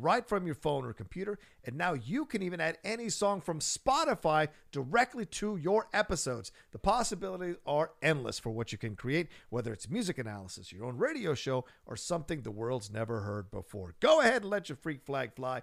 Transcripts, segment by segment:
right from your phone or computer. And now you can even add any song from Spotify directly to your episodes. The possibilities are endless for what you can create, whether it's music analysis, your own radio show, or something the world's never heard before. Go ahead and let your freak flag fly.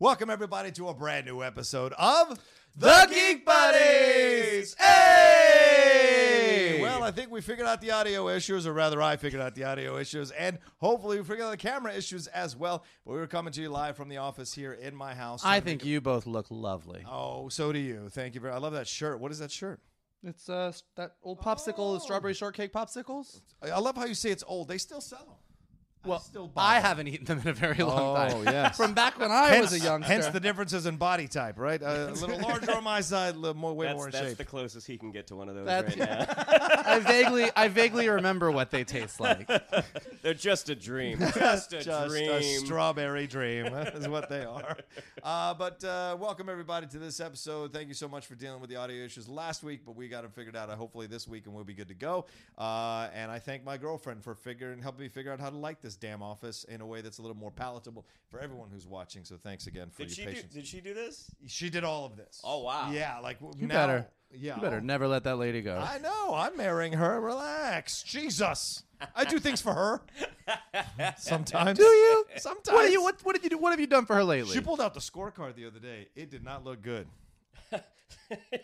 Welcome, everybody, to a brand new episode of The Geek Buddies! Hey! Well, I think we figured out the audio issues, or rather, I figured out the audio issues, and hopefully, we figured out the camera issues as well. But we were coming to you live from the office here in my house. I think you both look lovely. Oh, so do you. Thank you very. I love that shirt. What is that shirt? It's uh that old popsicle, the strawberry shortcake popsicles. I I love how you say it's old. They still sell them. Well, still I haven't eaten them in a very long time. Oh, yes. From back when I was a youngster. Hence the differences in body type, right? Uh, a little larger on my side, a little more, way That's, more in that's shape. the closest he can get to one of those That's- right now. I vaguely, I vaguely remember what they taste like. They're just a dream. Just a Just dream. a strawberry dream is what they are. Uh, but uh, welcome everybody to this episode. Thank you so much for dealing with the audio issues last week, but we got them figured out. Uh, hopefully this week, and we'll be good to go. Uh, and I thank my girlfriend for figuring, helping me figure out how to like this damn office in a way that's a little more palatable for everyone who's watching. So thanks again for did she your do, patience. did she do this? she did all of this. Oh, wow. Yeah, like w- You now, better, Yeah, you better oh. never let that lady go. I know. I'm marrying her. Relax. Jesus. I do things for her. Sometimes. Do you? Sometimes. What, do you, what, what did you do? What have you done for her lately? She pulled out the scorecard the other day. It did not look good.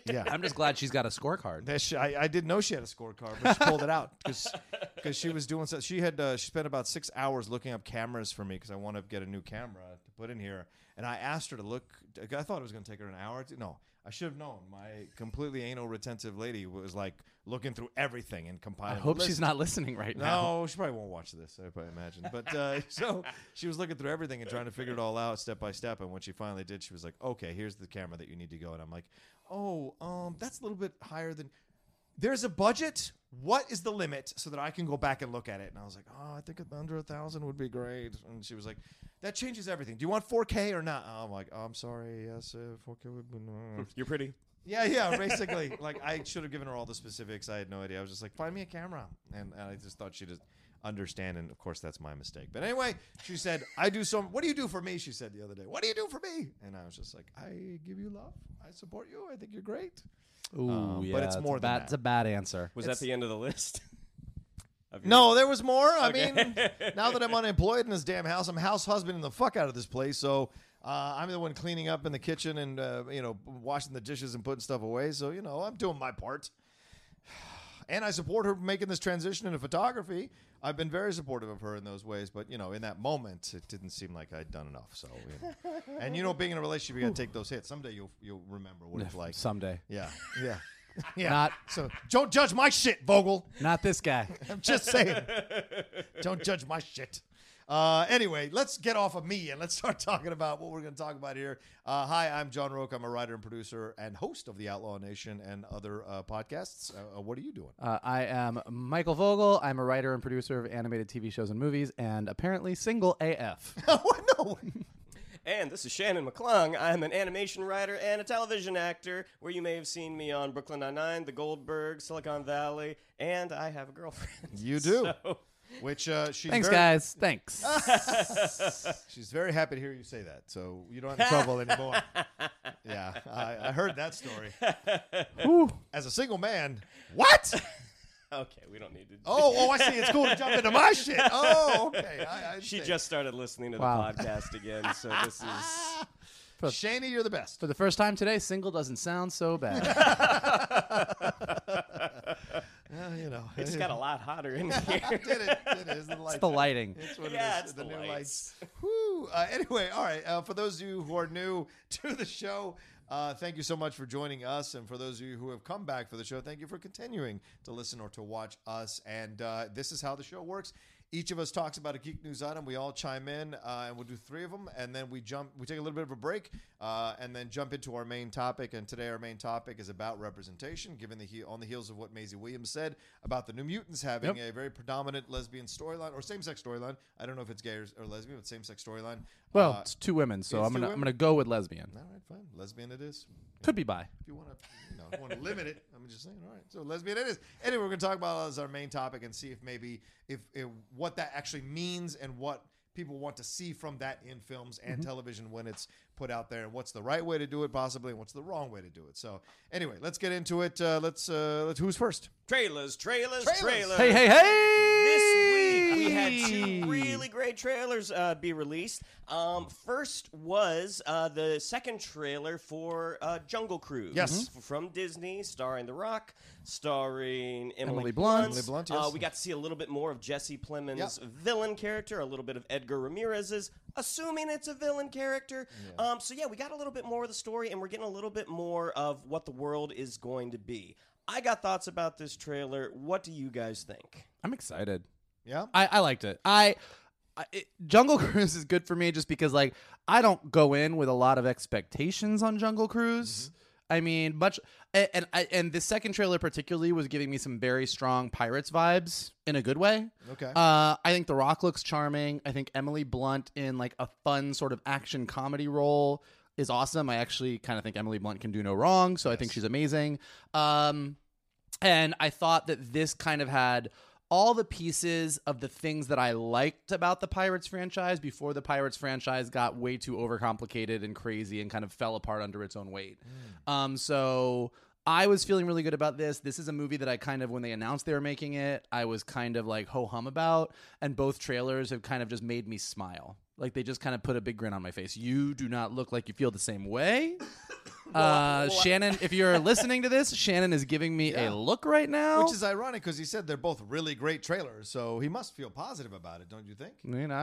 Yeah. I'm just glad she's got a scorecard. That she, I, I didn't know she had a scorecard, but she pulled it out because she was doing so. She had uh, she spent about six hours looking up cameras for me because I want to get a new camera to put in here. And I asked her to look. I thought it was going to take her an hour. To, no, I should have known. My completely anal retentive lady was like looking through everything and compiling. I hope she's not listening right now. No, she probably won't watch this. I probably imagine. But uh, so she was looking through everything and trying to figure it all out step by step. And when she finally did, she was like, "Okay, here's the camera that you need to go." And I'm like, "Oh, um, that's a little bit higher than." There's a budget. What is the limit so that I can go back and look at it? And I was like, "Oh, I think under a thousand would be great." And she was like, "That changes everything. Do you want 4K or not?" I'm like, oh, "I'm sorry. Yes, uh, 4K would be." no." You're pretty. Yeah, yeah, basically. like I should have given her all the specifics. I had no idea. I was just like, find me a camera, and, and I just thought she'd just understand. And of course, that's my mistake. But anyway, she said, "I do some. What do you do for me?" She said the other day. What do you do for me? And I was just like, I give you love. I support you. I think you're great. Ooh, Um, yeah. but it's a more than bad, that. It's a bad answer. Was that the end of the list? Of your- No, there was more. I Okay. mean, now that I'm unemployed in this damn house, I'm house husbanding the fuck out of this place. So uh, I'm the one cleaning up in the kitchen and uh, you know washing the dishes and putting stuff away. So you know I'm doing my part. And I support her making this transition into photography. I've been very supportive of her in those ways, but you know, in that moment, it didn't seem like I'd done enough. So, you know. and you know, being in a relationship, you got to take those hits. Someday you'll you'll remember what it's like. Someday. Yeah, yeah, yeah. Not- so. Don't judge my shit, Vogel. Not this guy. I'm just saying. Don't judge my shit. Uh, anyway, let's get off of me and let's start talking about what we're going to talk about here. Uh, hi, I'm John Rocha. I'm a writer and producer and host of the Outlaw Nation and other uh, podcasts. Uh, uh, what are you doing? Uh, I am Michael Vogel. I'm a writer and producer of animated TV shows and movies, and apparently single AF. oh, no. And this is Shannon McClung. I'm an animation writer and a television actor, where you may have seen me on Brooklyn Nine-Nine, The Goldberg, Silicon Valley, and I have a girlfriend. You do. So- Which uh, she's Thanks, very, guys. Thanks. She's very happy to hear you say that, so you don't have trouble anymore. Yeah, I, I heard that story. Whew. As a single man, what? okay, we don't need to. Oh, oh, I see. It's cool to jump into my shit. Oh, okay. I, I she see. just started listening to Wow. the podcast again, so this is. Shaney, you're the best. For the first time today, single doesn't sound so bad. Well, you know, It just got a lot hotter in here. did it? It is the light. it's the lighting. It's what Yeah, it is. it's the, the new lights. lights. Whew. Uh, anyway, all right. Uh, for those of you who are new to the show, uh, thank you so much for joining us. And for those of you who have come back for the show, thank you for continuing to listen or to watch us. And uh, this is how the show works. Each of us talks about a geek news item. We all chime in, uh, and we'll do three of them, and then we jump. We take a little bit of a break, uh, and then jump into our main topic. And today, our main topic is about representation, given the he- on the heels of what Maisie Williams said about the New Mutants having Yep. a very predominant lesbian storyline or same-sex storyline. I don't know if it's gay or, or lesbian, but same-sex storyline. Well, Uh, it's two women, so I'm gonna I'm gonna go with lesbian. all right, fine, lesbian it is. Could be bi. If you want to, you know, want to limit it, I'm just saying. All right, so lesbian it is. Anyway, we're going to talk about it as our main topic and see if maybe if, if what that actually means and what people want to see from that in films and television when it's put out there, and what's the right way to do it possibly, and what's the wrong way to do it. So, anyway, let's get into it. Uh, let's uh, let's who's first? trailers, trailers, Trailers. trailers. Hey, hey, hey! This week we had two really great trailers uh, be released. Um, first was uh, the second trailer for uh, Jungle Cruise. Yes. f- from Disney, starring The Rock, starring Emily, Emily Blunt. Emily Blunt, Uh, yes. we got to see a little bit more of Jesse Plemons' Yep. villain character, a little bit of Edgar Ramirez's, assuming it's a villain character. Um, so yeah, we got a little bit more of the story, and we're getting a little bit more of what the world is going to be. I got thoughts about this trailer. What do you guys think? I'm excited. Yeah. I, I liked it. I, I it, Jungle Cruise is good for me just because like I don't go in with a lot of expectations on Jungle Cruise. I mean, much and and, I, and the second trailer particularly was giving me some very strong pirates vibes in a good way. Okay. Uh, I think The Rock looks charming. I think Emily Blunt in like a fun sort of action comedy role is awesome. I actually kind of think Emily Blunt can do no wrong, so I think she's amazing. Um, and I thought that this kind of had all the pieces of the things that I liked about the Pirates franchise before the Pirates franchise got way too overcomplicated and crazy and kind of fell apart under its own weight. Um, so I was feeling really good about this. This is a movie that I kind of, when they announced they were making it, I was kind of like ho hum about. And both trailers have kind of just made me smile. Like they just kind of put a big grin on my face. You do not look like you feel the same way. uh, Shannon, if you're listening to this, Shannon is giving me Yeah. a look right now. Which is ironic because he said they're both really great trailers, so he must feel positive about it, don't you think? you know,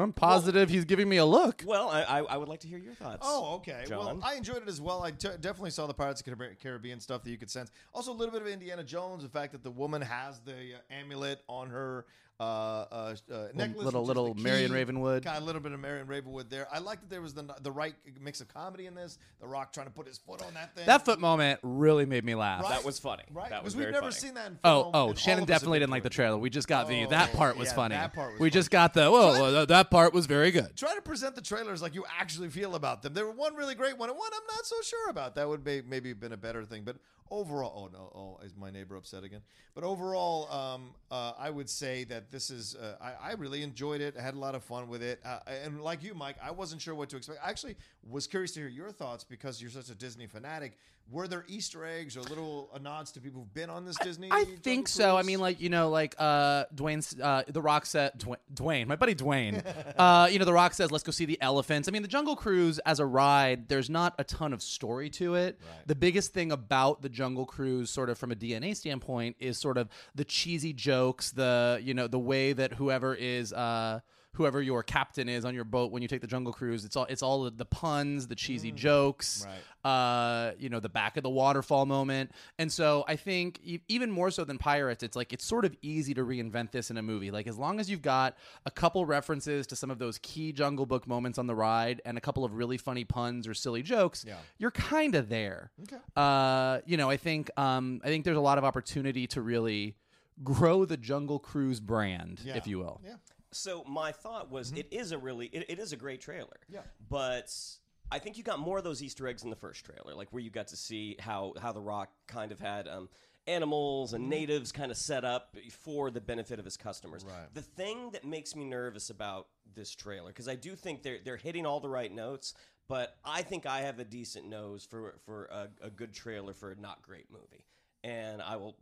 I'm positive he's giving me a look. Well, I, I, I would like to hear your thoughts. Oh, okay. Well, John? I enjoyed it as well. I t- definitely saw the Pirates of the Carib- Caribbean stuff that you could sense. Also, a little bit of Indiana Jones. The fact that the woman has the uh, amulet on her uh, uh, uh, necklace, little- little the Marion key. Ravenwood. Got a little bit of Marion Ravenwood there. I like that there was the the right mix of comedy in this. The Rock trying to put his foot on that thing. That foot moment really made me laugh. Right? That was funny. right? That was Because we've never funny. seen that. In Oh, film, oh! and all Shannon of us have definitely didn't like the trailer. We just got the Oh, that part was yeah, funny. that part was we funny. just got the whoa, whoa, that part was very good. Try to present the trailers like you actually feel about them. There were one really great one and one I'm not so sure about. That would be maybe been a better thing. But overall, oh no, oh is my neighbor upset again? But overall, um, uh, I would say that this is. Uh, I, I really enjoyed it. I had a lot of fun with it. Uh, and like you, Mike, I wasn't sure what to expect. I actually was curious to hear your thoughts because you're such a Disney fanatic. Were there Easter eggs or little nods to people who've been on this Disney? I Jungle think so. I mean, like you know, like uh, Dwayne's uh, the Rock said, Dwayne, Dwayne, my buddy Dwayne. uh, you know, the Rock says, "Let's go see the elephants." I mean, the Jungle Cruise as a ride, there's not a ton of story to it. The biggest thing about the Jungle Cruise, sort of from a DNA standpoint, is sort of the cheesy jokes, the you know, the way that whoever is. Uh, Whoever your captain is on your boat when you take the Jungle Cruise, it's all it's all the, puns, the cheesy jokes, uh, you know, the back of the waterfall moment. And so I think e- even more so than Pirates, it's like it's sort of easy to reinvent this in a movie. Like as long as you've got a couple references to some of those key Jungle Book moments on the ride and a couple of really funny puns or silly jokes, Yeah. you're kind of there. Okay. Uh, you know, I think um, I think there's a lot of opportunity to really grow the Jungle Cruise brand, Yeah. if you will. Yeah. So my thought was, it is a really, it, it is a great trailer. Yeah. But I think you got more of those Easter eggs in the first trailer, like where you got to see how how the Rock kind of had um, animals and natives kind of set up for the benefit of his customers. Right. The thing that makes me nervous about this trailer, because I do think they're they're hitting all the right notes. But I think I have a decent nose for for a, a good trailer for a not great movie, and I will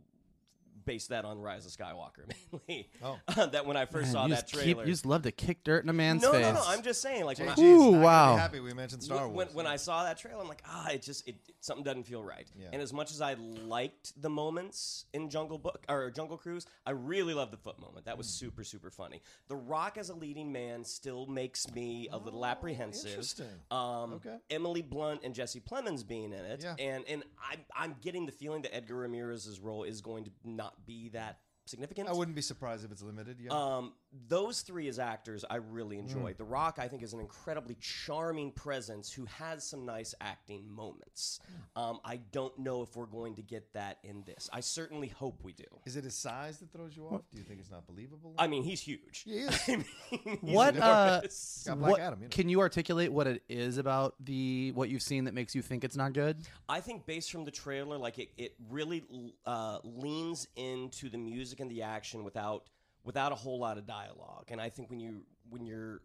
base that on Rise of Skywalker mainly. Oh. that when I first saw you, that just keep- trailer, you just love to kick dirt in a man's no, face. no, no. I'm just saying, like when I, JG's Ooh, not gonna be wow. Happy we mentioned Star when, Wars. when, when I saw that trailer, I'm like, ah, it just it something doesn't feel right. Yeah. And as much as I liked the moments in Jungle Book or Jungle Cruise, I really loved the foot moment. That was Mm. super super funny. The Rock as a leading man still makes me a little apprehensive. Oh, interesting. Um, Okay. Emily Blunt and Jesse Plemons being in it, Yeah. and and I'm I'm getting the feeling that Edgar Ramirez's role is going to not be that significant. I wouldn't be surprised if it's limited. Yeah. Um, those three as actors, I really Mm. enjoyed. The Rock, I think, is an incredibly charming presence who has some nice acting moments. Mm. Um, I don't know if we're going to get that in this. I certainly hope we do. is it his size that throws you off? Do you think it's not believable? I mean, he's huge. He is. I mean, he's What, uh, enormous. Got Black what, Adam, you know. Can you articulate what it is about the what you've seen that makes you think it's not good? I think based from the trailer, like it, it really uh, leans into the music and the action without without a whole lot of dialogue. And I think when you when you're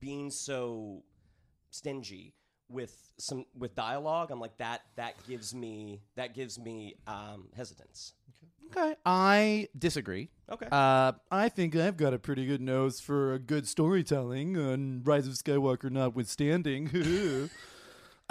being so stingy with some with dialogue, I'm like that that gives me that gives me um, hesitance. Okay, I disagree. Okay. Uh, I think I've got a pretty good nose for a good storytelling, and Rise of Skywalker notwithstanding.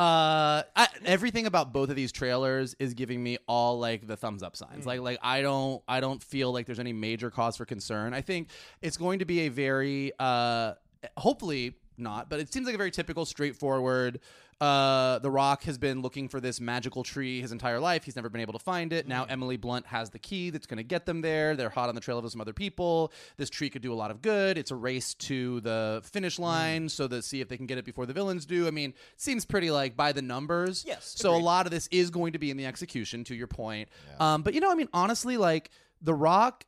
uh, I, everything about both of these trailers is giving me all like the thumbs up signs. Like, like I don't, I don't feel like there's any major cause for concern. I think it's going to be a very, uh, hopefully not, but it seems like a very typical, straightforward. Uh, the Rock has been looking for this magical tree his entire life. He's never been able to find it. Now Emily Blunt has the key that's going to get them there. They're hot on the trail of some other people. This tree could do a lot of good. It's a race to the finish line, so to see if they can get it before the villains do. I mean, seems pretty like by the numbers. Yes, So agreed. a lot of this is going to be in the execution. To your point, um, but you know, I mean, honestly, like the Rock.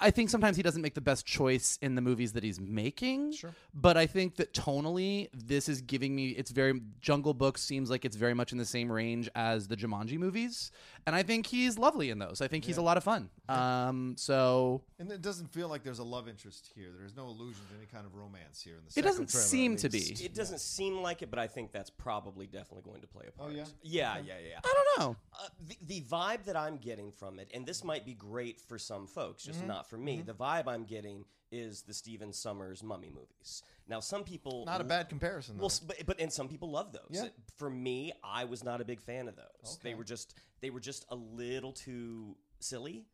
I think sometimes he doesn't make the best choice in the movies that he's making. Sure. But I think that tonally, this is giving me. It's very Jungle Book seems like it's very much in the same range as the Jumanji movies, and I think he's lovely in those. I think he's a lot of fun. Um, so and it doesn't feel like there's a love interest here. There's no illusion to any kind of romance here in the. It doesn't trailer, seem to be. It doesn't seem like it, but I think that's probably definitely going to play a part. Oh yeah? Yeah, yeah, yeah. I don't know. Uh, the, the vibe that I'm getting from it, and this might be great for some folks, Mm-hmm. just not for me. Mm-hmm. The vibe I'm getting is the Stephen Sommers Mummy movies. Now, some people Not a bad comparison. Though. Well, but, but and some people love those. Yeah. For me, I was not a big fan of those. They were just they were just a little too silly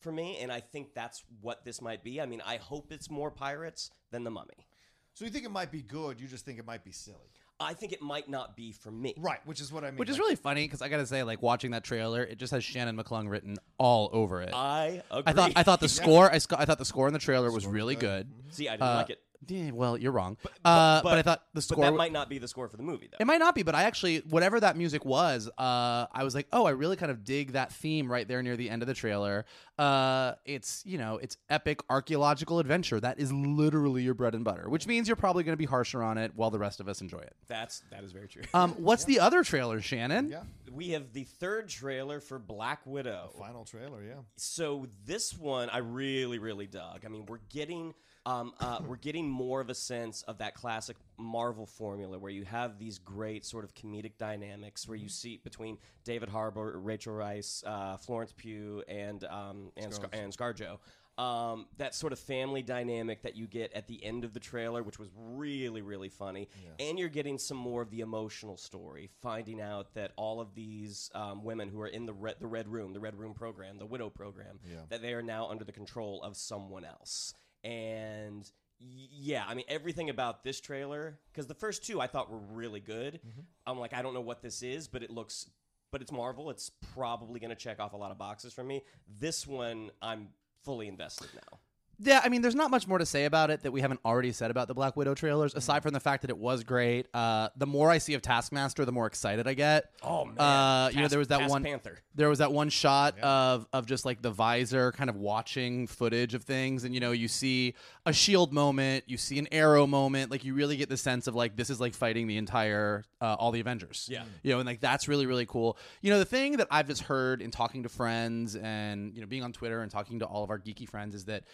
for me, and I think that's what this might be. I mean, I hope it's more pirates than the Mummy. so you think it might be good? You just think it might be silly, I think it might not be for me. right? Which is what I mean. Which is like- really funny because I gotta say, like watching that trailer, it just has Shannon McClung written all over it. I agree. I thought I thought the score I, sc- I thought the score in the trailer was really good. See, I didn't Uh, like it. Yeah, well, you're wrong. uh, but, I thought the But score. that w- might not be the score for the movie, though. it might not be, but I actually, whatever that music was, uh, I was like, oh, I really kind of dig that theme right there near the end of the trailer. Uh, it's you know, it's epic archaeological adventure. That is literally your bread and butter, which means you're probably going to be harsher on it while the rest of us enjoy it. That's that is very true. Um, what's the other trailer, Shannon? Yeah, we have the third trailer for Black Widow. final trailer. Yeah, So this one I really, really dug. I mean, we're getting Um, uh, we're getting more of a sense of that classic Marvel formula where you have these great sort of comedic dynamics where you see between David Harbour, Rachel Weisz, uh, Florence Pugh, and um, and, Scar- and ScarJo. Um, that sort of family dynamic that you get at the end of the trailer, which was really, really funny. And you're getting some more of the emotional story, finding out that all of these um, women who are in the red, the Red Room, the Red Room program, the Widow program, that they are now under the control of someone else. And yeah, I mean, everything about this trailer, because the first two I thought were really good. Mm-hmm. I'm like, I don't know what this is, but it looks. But it's Marvel. It's probably going to check off a lot of boxes for me. This one, I'm fully invested now. Yeah, I mean, there's not much more to say about it that we haven't already said about the Black Widow trailers, aside from the fact that it was great. Uh, the more I see of Taskmaster, the more excited I get. Oh man! Uh, you know, there was that Task one. Panther. There was that one shot of of just like the visor, kind of watching footage of things, and you know, you see a shield moment, you see an arrow moment, like you really get the sense of like this is like fighting the entire uh, all the Avengers. Yeah. you know, and like that's really really cool. You know, the thing that I've just heard in talking to friends and you know being on Twitter and talking to all of our geeky friends is that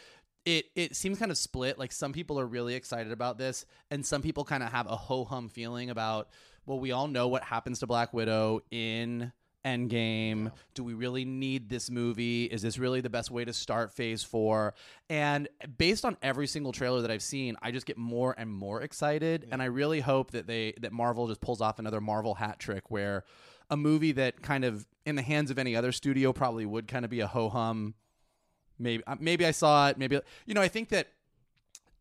it it seems kind of split. Like some people are really excited about this, and some people kind of have a ho hum feeling about. Well, we all know what happens to Black Widow in Endgame. Do we really need this movie? Is this really the best way to start Phase Four? And based on every single trailer that I've seen, I just get more and more excited, and I really hope that they that Marvel just pulls off another Marvel hat trick where a movie that kind of in the hands of any other studio probably would kind of be a ho hum maybe uh, maybe I saw it. Maybe you know I think that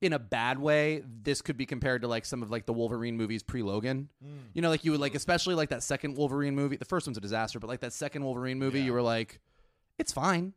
in a bad way, this could be compared to like some of like the Wolverine movies pre Logan. You know, like you would like especially like that second Wolverine movie. The first one's a disaster, but like that second Wolverine movie, you were like, it's fine.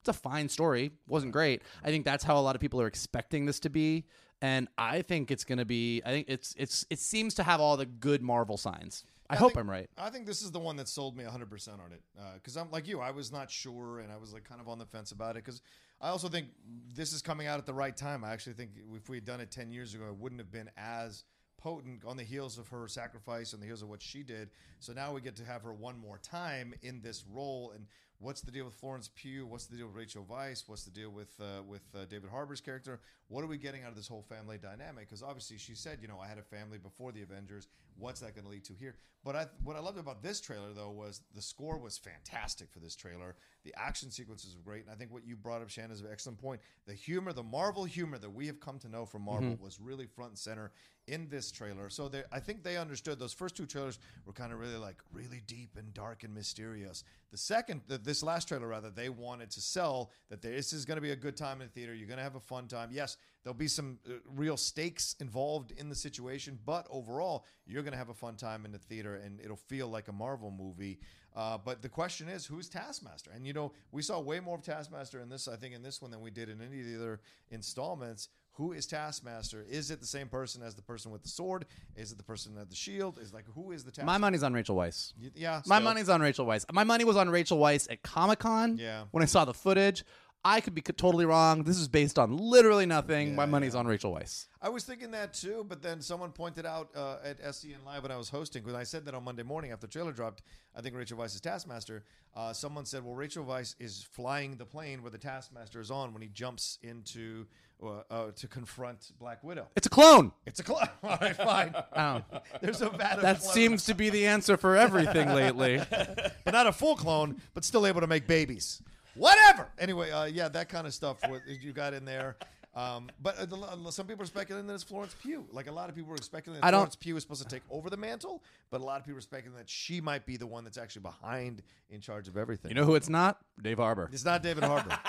It's a fine story. wasn't great. I think that's how a lot of people are expecting this to be, and I think it's going to be. I think it's it's it seems to have all the good Marvel signs. I, hope think- I'm right. I think this is the one that sold me 100% on it. Because I'm like you, I was not sure and I was like kind of on the fence about it. Because I also think this is coming out at the right time. I actually think if we had done it 10 years ago, it wouldn't have been as potent on the heels of her sacrifice, on the heels of what she did. So now we get to have her one more time in this role. And what's the deal with Florence Pugh? What's the deal with Rachel Weisz? What's the deal with uh, with uh, David Harbour's character? What are we getting out of this whole family dynamic? Because obviously she said, you know, I had a family before the Avengers. What's that going to lead to here? But I, what I loved about this trailer though was the score was fantastic for this trailer. The action sequences were great, and I think what you brought up, Shannon, is an excellent point. The humor, the Marvel humor that we have come to know from Marvel, mm-hmm. was really front and center in this trailer. So they, I think they understood those first two trailers were kind of really like really deep and dark and mysterious. The second, the, this last trailer rather, they wanted to sell that this is going to be a good time in the theater. You're going to have a fun time. Yes, there'll be some uh, real stakes involved in the situation, but overall, you're going to have a fun time in the theater, and it'll feel like a Marvel movie. Uh, but the question is, who's Taskmaster? And you know, we saw way more of Taskmaster in this, I think, in this one than we did in any of the other installments. Who is Taskmaster? Is it the same person as the person with the sword? Is it the person with the shield? Is like who is the Taskmaster? My money's on Rachel Weisz. Yeah, My still. money's on Rachel Weisz. My money was on Rachel Weisz at Comic Con. Yeah. When I saw the footage, I could be totally wrong. This is based on literally nothing. My money's on Rachel Weisz. I was thinking that too, but then someone pointed out uh, at SCN Live when I was hosting, because I said that on Monday morning after the trailer dropped, I think Rachel Weisz is Taskmaster. Uh, someone said, well, Rachel Weisz is flying the plane where the Taskmaster is on when he jumps into uh, uh, to confront Black Widow. It's a clone. It's a clone. All right, fine. Oh. There's a vat That seems to be the answer for everything lately. but not a full clone, but still able to make babies. Whatever. Anyway, uh, yeah, that kind of stuff what you got in there. Um, but uh, the, some people are speculating that it's Florence Pugh. Like a lot of people are speculating that I don't- Florence Pugh is supposed to take over the mantle, but a lot of people are speculating that she might be the one that's actually behind in charge of everything. You know who it's not? Dave Harbour. it's not David Harbour.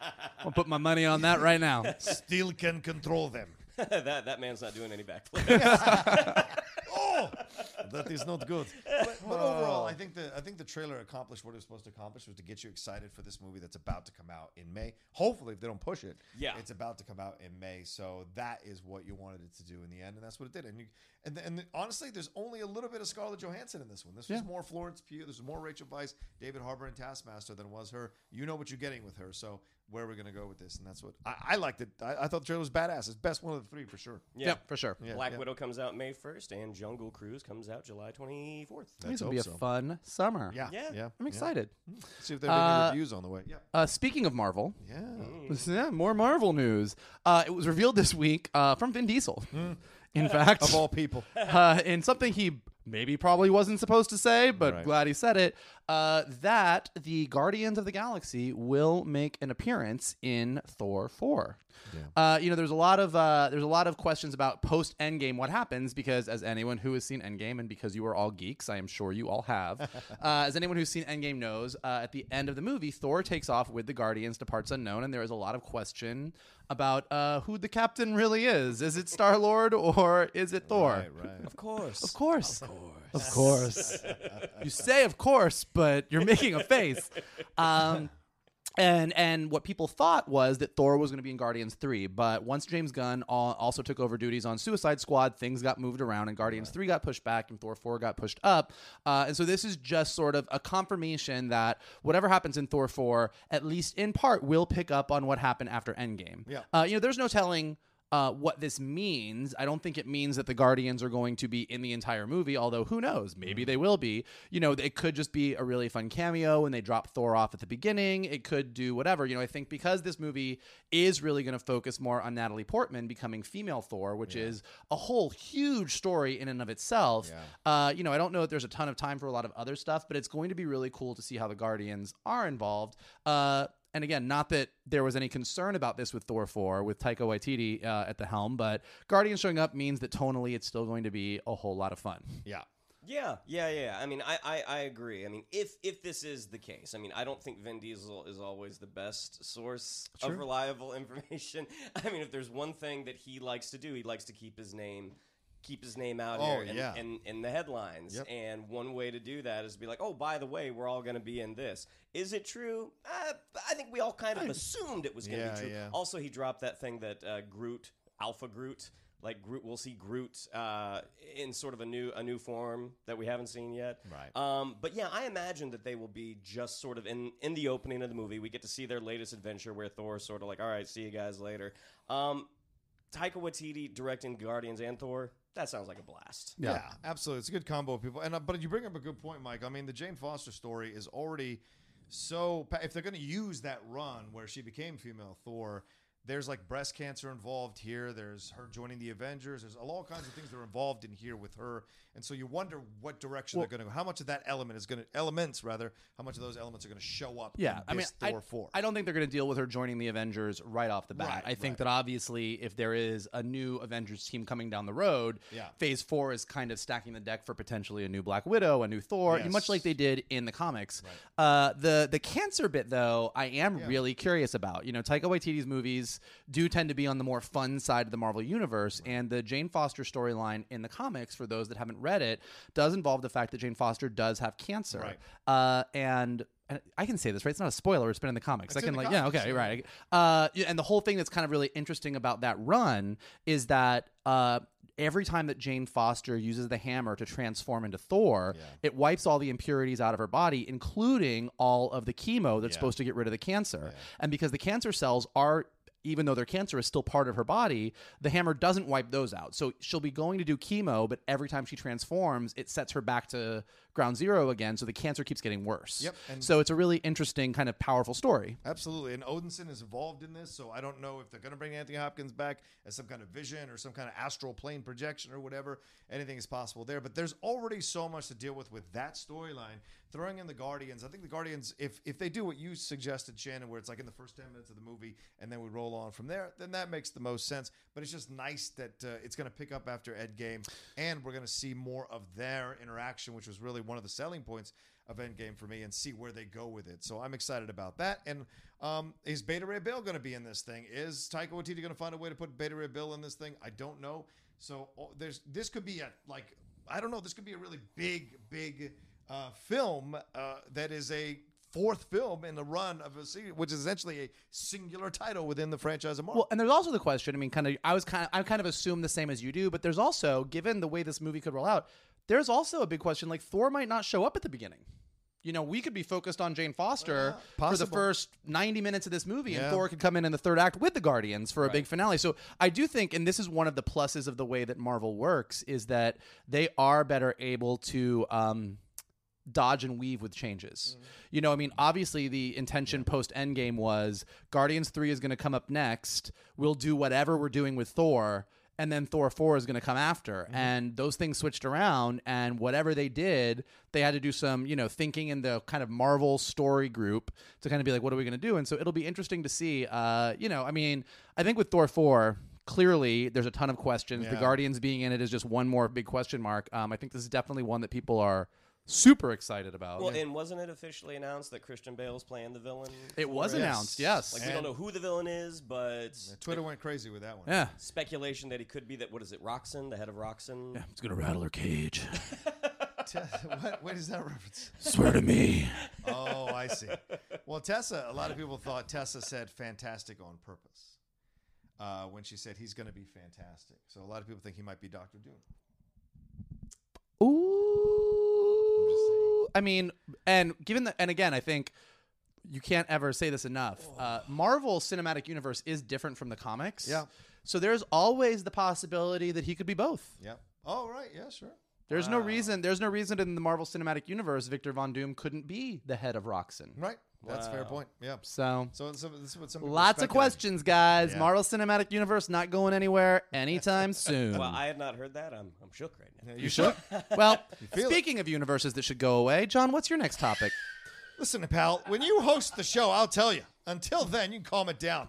I'll put my money on that right now. Still can control them. that that man's not doing any backflips. Oh, that is not good. But, but overall, I oh. think the I think the trailer accomplished what it was supposed to accomplish was to get you excited for this movie that's about to come out in May. Hopefully, if they don't push it, Yeah. it's about to come out in May. So that is what you wanted it to do in the end, and that's what it did. And you and and honestly, there's only a little bit of Scarlett Johansson in this one. This was Yeah. more Florence Pugh. This was more Rachel Weisz, David Harbour, and Taskmaster than was her. You know what you're getting with her. So where we're gonna go with this? And that's what I, I liked it. I, I thought the trailer was badass. It's best one of the three for sure. yeah. Yep, for sure. Yeah, Black yeah. Widow comes out May 1st, and Jungle Cruise comes out July 24th. Let's This will be a so. fun summer. summer. Yeah, Yeah. yeah. I'm yeah. excited. See if there are any Uh, reviews on the way. Yeah, Uh, speaking of Marvel, yeah. yeah, more Marvel news. Uh, it was revealed this week uh, from Vin Diesel. In fact, Of all people, uh, in something he maybe probably wasn't supposed to say, but Right. glad he said it, uh, that the Guardians of the Galaxy will make an appearance in Thor 4. Uh, you know, there's a lot of uh, there's a lot of questions about post Endgame what happens because as anyone who has seen Endgame and because you are all geeks, I am sure you all have, uh, as anyone who's seen Endgame knows, uh, at the end of the movie, Thor takes off with the Guardians to parts unknown, and there is a lot of question about uh, who the captain really is. Is it Star Lord or is it Thor? right, right. Of course. Of course. Of course. you say of course, but you're making a face. Um, and and what people thought was that Thor was going to be in Guardians 3, but once James Gunn al- also took over duties on Suicide Squad, things got moved around and Guardians 3 got pushed back and Thor 4 got pushed up. Uh, and so this is just sort of a confirmation that whatever happens in Thor 4, at least in part, will pick up on what happened after Endgame. Yeah. Uh, you know, there's no telling uh, what this means. I don't think it means that the Guardians are going to be in the entire movie, although who knows? Maybe they will be. You know, it could just be a really fun cameo and they drop Thor off at the beginning. It could do whatever. You know, I think because this movie is really going to focus more on Natalie Portman becoming female Thor, which is a whole huge story in and of itself. Uh, you know, I don't know that there's a ton of time for a lot of other stuff, but it's going to be really cool to see how the Guardians are involved. Uh, and again, not that there was any concern about this with Thor 4 with Taika Waititi uh, at the helm, but Guardians showing up means that tonally it's still going to be a whole lot of fun. Yeah. Yeah, yeah, yeah. I mean, I, I, I agree. I mean, if if this is the case, I mean, I don't think Vin Diesel is always the best source of reliable information. I mean, if there's one thing that he likes to do, he likes to keep his name keep his name out Oh, here in, yeah. in, in the headlines. Yep. And one way to do that is to be like, oh, by the way, we're all going to be in this. Is it true? Uh, I think we all kind of assumed it was going to Yeah, be true. yeah. Also, he dropped that thing that uh, Groot, Alpha Groot, like Groot, we'll see Groot uh, in sort of a new a new form that we haven't seen yet. Right. Um, but yeah, I imagine that they will be just sort of in in the opening of the movie. We get to see their latest adventure where Thor's sort of like, all right, see you guys later. Um, Taika Waititi directing Guardians and Thor. That sounds like a blast. Yeah. absolutely. It's a good combo of people. And uh, but you bring up a good point, Mike. I mean, the Jane Foster story is already so. If they're going to use that run where she became female Thor, there's like breast cancer involved here. There's her joining the Avengers. There's all kinds of things that are involved in here with her. And so you wonder what direction they're going to go. How much of that element is going to elements rather? How much of those elements are going to show up? Yeah, in I mean, this I, Thor four. I don't think they're going to deal with her joining the Avengers right off the bat. Right, I think right. that obviously, if there is a new Avengers team coming down the road, Yeah. Phase Four is kind of stacking the deck for potentially a new Black Widow, a new Thor, Yes. much like they did in the comics. Uh, the the cancer bit, though, I am really curious about. You know, Taika Waititi's movies do tend to be on the more fun side of the Marvel universe, and the Jane Foster storyline in the comics, for those that haven't read it, does involve the fact that Jane Foster does have cancer. Right. Uh, and and I can say this, right? It's not a spoiler. It's been in the comics. It's I can like, yeah, okay, yeah. right. Uh, and the whole thing that's kind of really interesting about that run is that uh, every time that Jane Foster uses the hammer to transform into Thor, it wipes all the impurities out of her body, including all of the chemo that's Yeah. supposed to get rid of the cancer. And because the cancer cells are even though their cancer is still part of her body, the hammer doesn't wipe those out. So she'll be going to do chemo, but every time she transforms, it sets her back to ground zero again. So the cancer keeps getting worse. Yep, and- so it's a really interesting, kind of powerful story. Absolutely. And Odinson is involved in this, so I don't know if they're going to bring Anthony Hopkins back as some kind of vision or some kind of astral plane projection or whatever. Anything is possible there. But there's already so much to deal with with that storyline. Throwing in the Guardians, I think the Guardians, if if they do what you suggested, Shannon, where it's like in the first 10 minutes of the movie and then we roll on from there, then that makes the most sense. But it's just nice that uh, it's going to pick up after Endgame, and we're going to see more of their interaction, which was really one of the selling points of Endgame for me and see where they go with it. So I'm excited about that. And um, is Beta Ray Bill going to be in this thing? Is Taika Waititi going to find a way to put Beta Ray Bill in this thing? I don't know. So oh, there's this could be a like I don't know. This could be a really big, big uh, film uh, that is a fourth film in the run of a series, which is essentially a singular title within the franchise of Marvel. Well, and there's also the question. I mean, kind of, I was kind of, I kind of assume the same as you do, but there's also, given the way this movie could roll out, there's also a big question. Like Thor might not show up at the beginning. You know, we could be focused on Jane Foster for the first 90 minutes of this movie, and Thor could come in in the third act with the Guardians for a big finale. So I do think, and this is one of the pluses of the way that Marvel works, is that they are better able to. Um, dodge and weave with changes. You know, I mean, obviously the intention post Endgame was Guardians 3 is going to come up next. We'll do whatever we're doing with Thor and then Thor 4 is going to come after. And those things switched around and whatever they did, they had to do some, you know, thinking in the kind of Marvel story group to kind of be like what are we going to do? And so it'll be interesting to see uh, you know, I mean, I think with Thor 4 Clearly, there's a ton of questions. The Guardians being in it is just one more big question mark. Um, I think this is definitely one that people are super excited about. Well, and wasn't it officially announced that Christian Bale's playing the villain? it was it? announced, yes. Like we don't know who the villain is, but Twitter went crazy with that one. yeah. speculation that he could be that. What is it? Roxxon, the head of Roxxon. Yeah, it's gonna rattle her cage. Te- what, what is that reference? Swear to me. Oh, I see. Well, Tessa, a lot of people thought Tessa said fantastic on purpose uh, when she said he's going to be fantastic. So a lot of people think he might be Doctor Doom. Ooh. I mean, and given that, and again, I think you can't ever say this enough. Uh, Marvel Cinematic Universe is different from the comics. Yeah. So there's always the possibility that he could be both. Yeah. Oh, right. Yeah, sure. There's no reason. There's no reason in the Marvel Cinematic Universe Victor Von Doom couldn't be the head of Roxxon. Right. That's a fair point. Yeah. So So, so this is what some lots of questions, guys. Yeah. Marvel Cinematic Universe not going anywhere anytime soon. Well, I had not heard that. I'm I'm shook right now. You should. well, feel it. speaking of universes that should go away, John, what's your next topic? Listen, pal, when you host the show, I'll tell you. Until then, you can calm it down.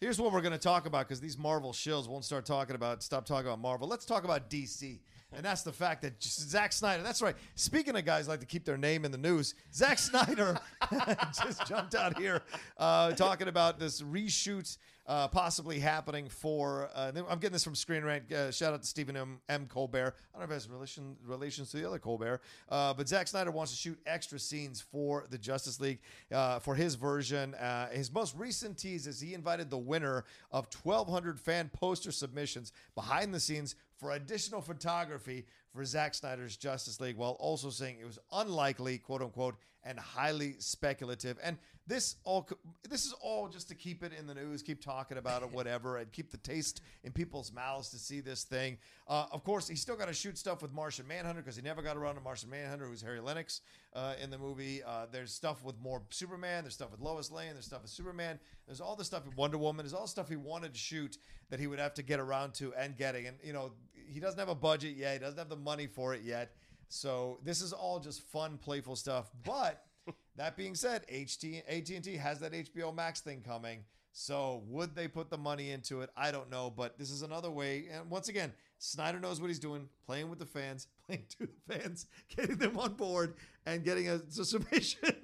Here's what we're going to talk about because these Marvel shills won't start talking about, stop talking about Marvel. Let's talk about DC. And that's the fact that Zack Snyder, that's right. Speaking of guys like to keep their name in the news, Zack Snyder just jumped out here uh, talking about this reshoot uh, possibly happening for. Uh, I'm getting this from Screen Rant. Uh, shout out to Stephen M. M. Colbert. I don't know if has relation, relations to the other Colbert, uh, but Zack Snyder wants to shoot extra scenes for the Justice League uh, for his version. His most recent tease is he invited the winner of 1,200 fan poster submissions behind the scenes for additional photography for Zack Snyder's Justice League, while also saying it was unlikely, quote unquote, and highly speculative. And this all this is all just to keep it in the news, keep talking about it, whatever, and keep the taste in people's mouths to see this thing. Uh, of course, he's still got to shoot stuff with Martian Manhunter because he never got around to Martian Manhunter, who's Harry Lennix uh, in the movie. Uh, there's stuff with more Superman. There's stuff with Lois Lane. There's stuff with Superman. There's all the stuff with Wonder Woman. There's all the stuff he wanted to shoot that he would have to get around to and getting. And you know, he doesn't have a budget yet. He doesn't have the money for it yet. So this is all just fun, playful stuff. But that being said, HT, AT&T has that HBO Max thing coming. So would they put the money into it? I don't know, but this is another way. And once again, Snyder knows what he's doing, playing with the fans, playing to the fans, getting them on board, and getting a, a submission.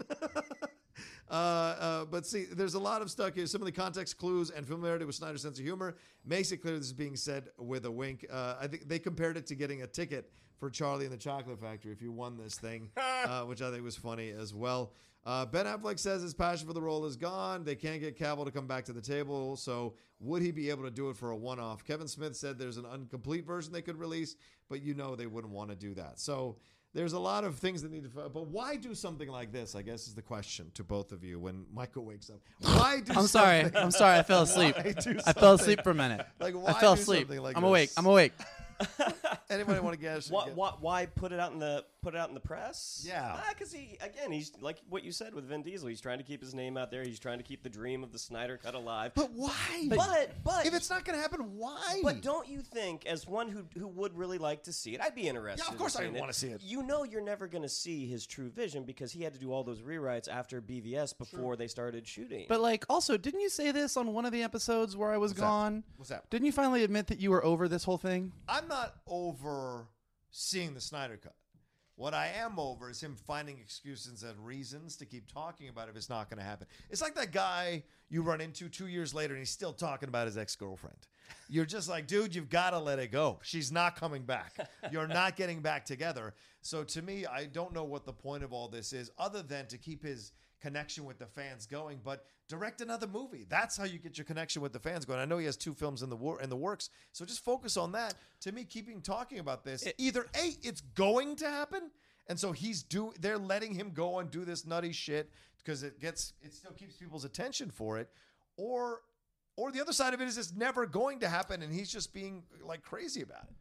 Uh, uh, but see, there's a lot of stuff here. Some of the context clues and familiarity with Snyder's sense of humor makes it clear this is being said with a wink. Uh, I think they compared it to getting a ticket for Charlie and the Chocolate Factory if you won this thing, uh, which I think was funny as well. Uh, ben Affleck says his passion for the role is gone. They can't get Cavill to come back to the table. So would he be able to do it for a one-off? Kevin Smith said there's an incomplete version they could release, but you know they wouldn't want to do that. So there's a lot of things that need to. But why do something like this? I guess is the question to both of you when Michael wakes up. Why do? I'm sorry. I'm sorry. I fell asleep. I fell asleep for a minute. Like I why fell do asleep. something like I'm this? awake. I'm awake. Anybody want to guess? Why, why, why put it out in the put it out in the press? Yeah. Ah, because he again he's like what you said with Vin Diesel. He's trying to keep his name out there. He's trying to keep the dream of the Snyder Cut alive. But why? but but if it's not going to happen, why? But don't you think, as one who who would really like to see it, I'd be interested. Yeah, of course in I'd seeing wanna see it. You know, you're never going to see his true vision because he had to do all those rewrites after BVS before they started shooting. But like, also, didn't you say this on one of the episodes where I was that? gone? What's that? Didn't you finally admit that you were over this whole thing? I'm not over seeing the Snyder Cut. What I am over is him finding excuses and reasons to keep talking about it if it's not going to happen. It's like that guy you run into two years later and he's still talking about his ex girlfriend. You're just like, dude, you've got to let it go. She's not coming back. You're not getting back together. So to me, I don't know what the point of all this is other than to keep his connection with the fans going, but direct another movie. That's how you get your connection with the fans going. I know he has two films in the wor- in the works, so just focus on that. To me, keeping talking about this, either a it's going to happen, and so he's do they're letting him go and do this nutty shit because it gets it still keeps people's attention for it, or or the other side of it is it's never going to happen, and he's just being like crazy about it.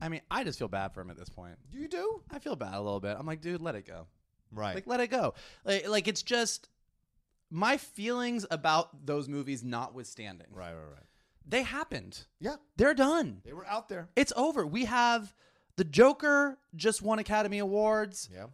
I mean, I just feel bad for him at this point. You do? I feel bad a little bit. I'm like, dude, let it go. Right. Like let it go. Like, like it's just my feelings about those movies notwithstanding. Right, right, right. They happened. Yeah, They're done. they were out there. It's over. We have the Joker just won Academy Awards. Yeah,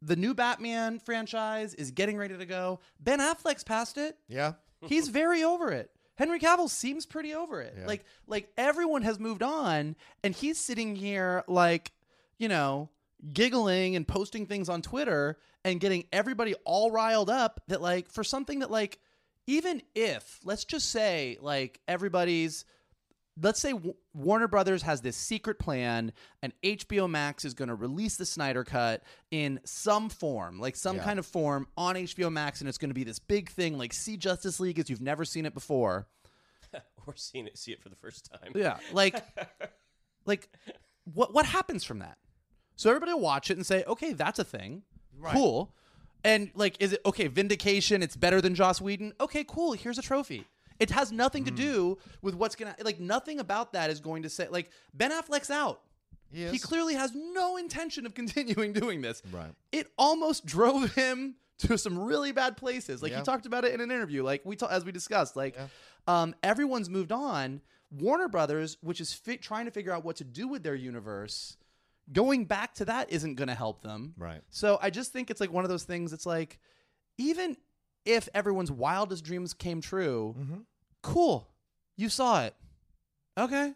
The new Batman franchise is getting ready to go. Ben Affleck's past it. yeah. He's very over it. Henry Cavill seems pretty over it. Yeah. Like like everyone has moved on and he's sitting here like, you know, giggling and posting things on Twitter and getting everybody all riled up that like for something that like even if let's just say like everybody's let's say W- Warner Brothers has this secret plan and HBO Max is going to release the Snyder cut in some form, like some Yeah. kind of form on HBO Max and it's going to be this big thing like see Justice League as you've never seen it before. or seen it, see it for the first time. Yeah. Like like what what happens from that? So everybody will watch it and say, "Okay, that's a thing. Cool." And like is it okay, vindication, it's better than Joss Whedon. Okay, cool. Here's a trophy. It has nothing to do with what's going to like nothing about that is going to say like Ben Affleck's out. He is. He clearly has no intention of continuing doing this. Right. It almost drove him to some really bad places. Like Yeah. he talked about it in an interview. Like we ta- as we discussed. Like Yeah. um, everyone's moved on. Warner Brothers, which is fi- trying to figure out what to do with their universe, going back to that isn't going to help them. Right. So I just think it's like one of those things. It's like even if everyone's wildest dreams came true, Mm-hmm. cool, you saw it. Okay.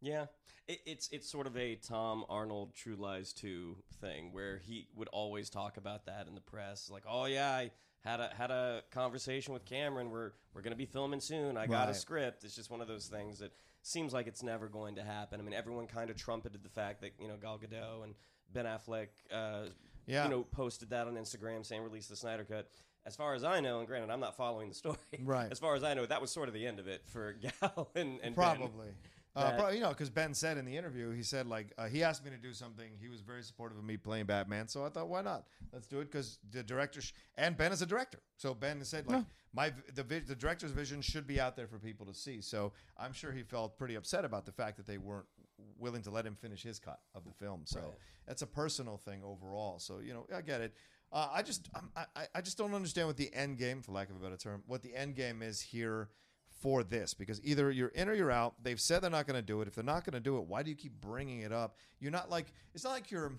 Yeah. It, it's it's sort of a Tom Arnold True Lies 2 thing where he would always talk about that in the press. Like, oh yeah, I had a had a conversation with Cameron. We're we're gonna be filming soon. I got a script. It's just one of those things that seems like it's never going to happen. I mean, everyone kind of trumpeted the fact that you know Gal Gadot and Ben Affleck, uh, Yeah. you know, posted that on Instagram saying release the Snyder Cut. As far as I know, and granted, I'm not following the story. Right. As far as I know, that was sort of the end of it for Gal and, and Ben. Uh, probably, you know, because Ben said in the interview, he said like uh, he asked me to do something. He was very supportive of me playing Batman, so I thought, why not? Let's do it because the director sh- and Ben is a director. So Ben said like my the vi- the director's vision should be out there for people to see. So I'm sure he felt pretty upset about the fact that they weren't willing to let him finish his cut of the film. So that's a personal thing overall. So you know, I get it. Uh, I just I'm, I- I just don't understand what the end game, for lack of a better term, what the end game is here for this because either you're in or you're out. They've said they're not going to do it. If they're not going to do it, why do you keep bringing it up? You're not like it's not like you're.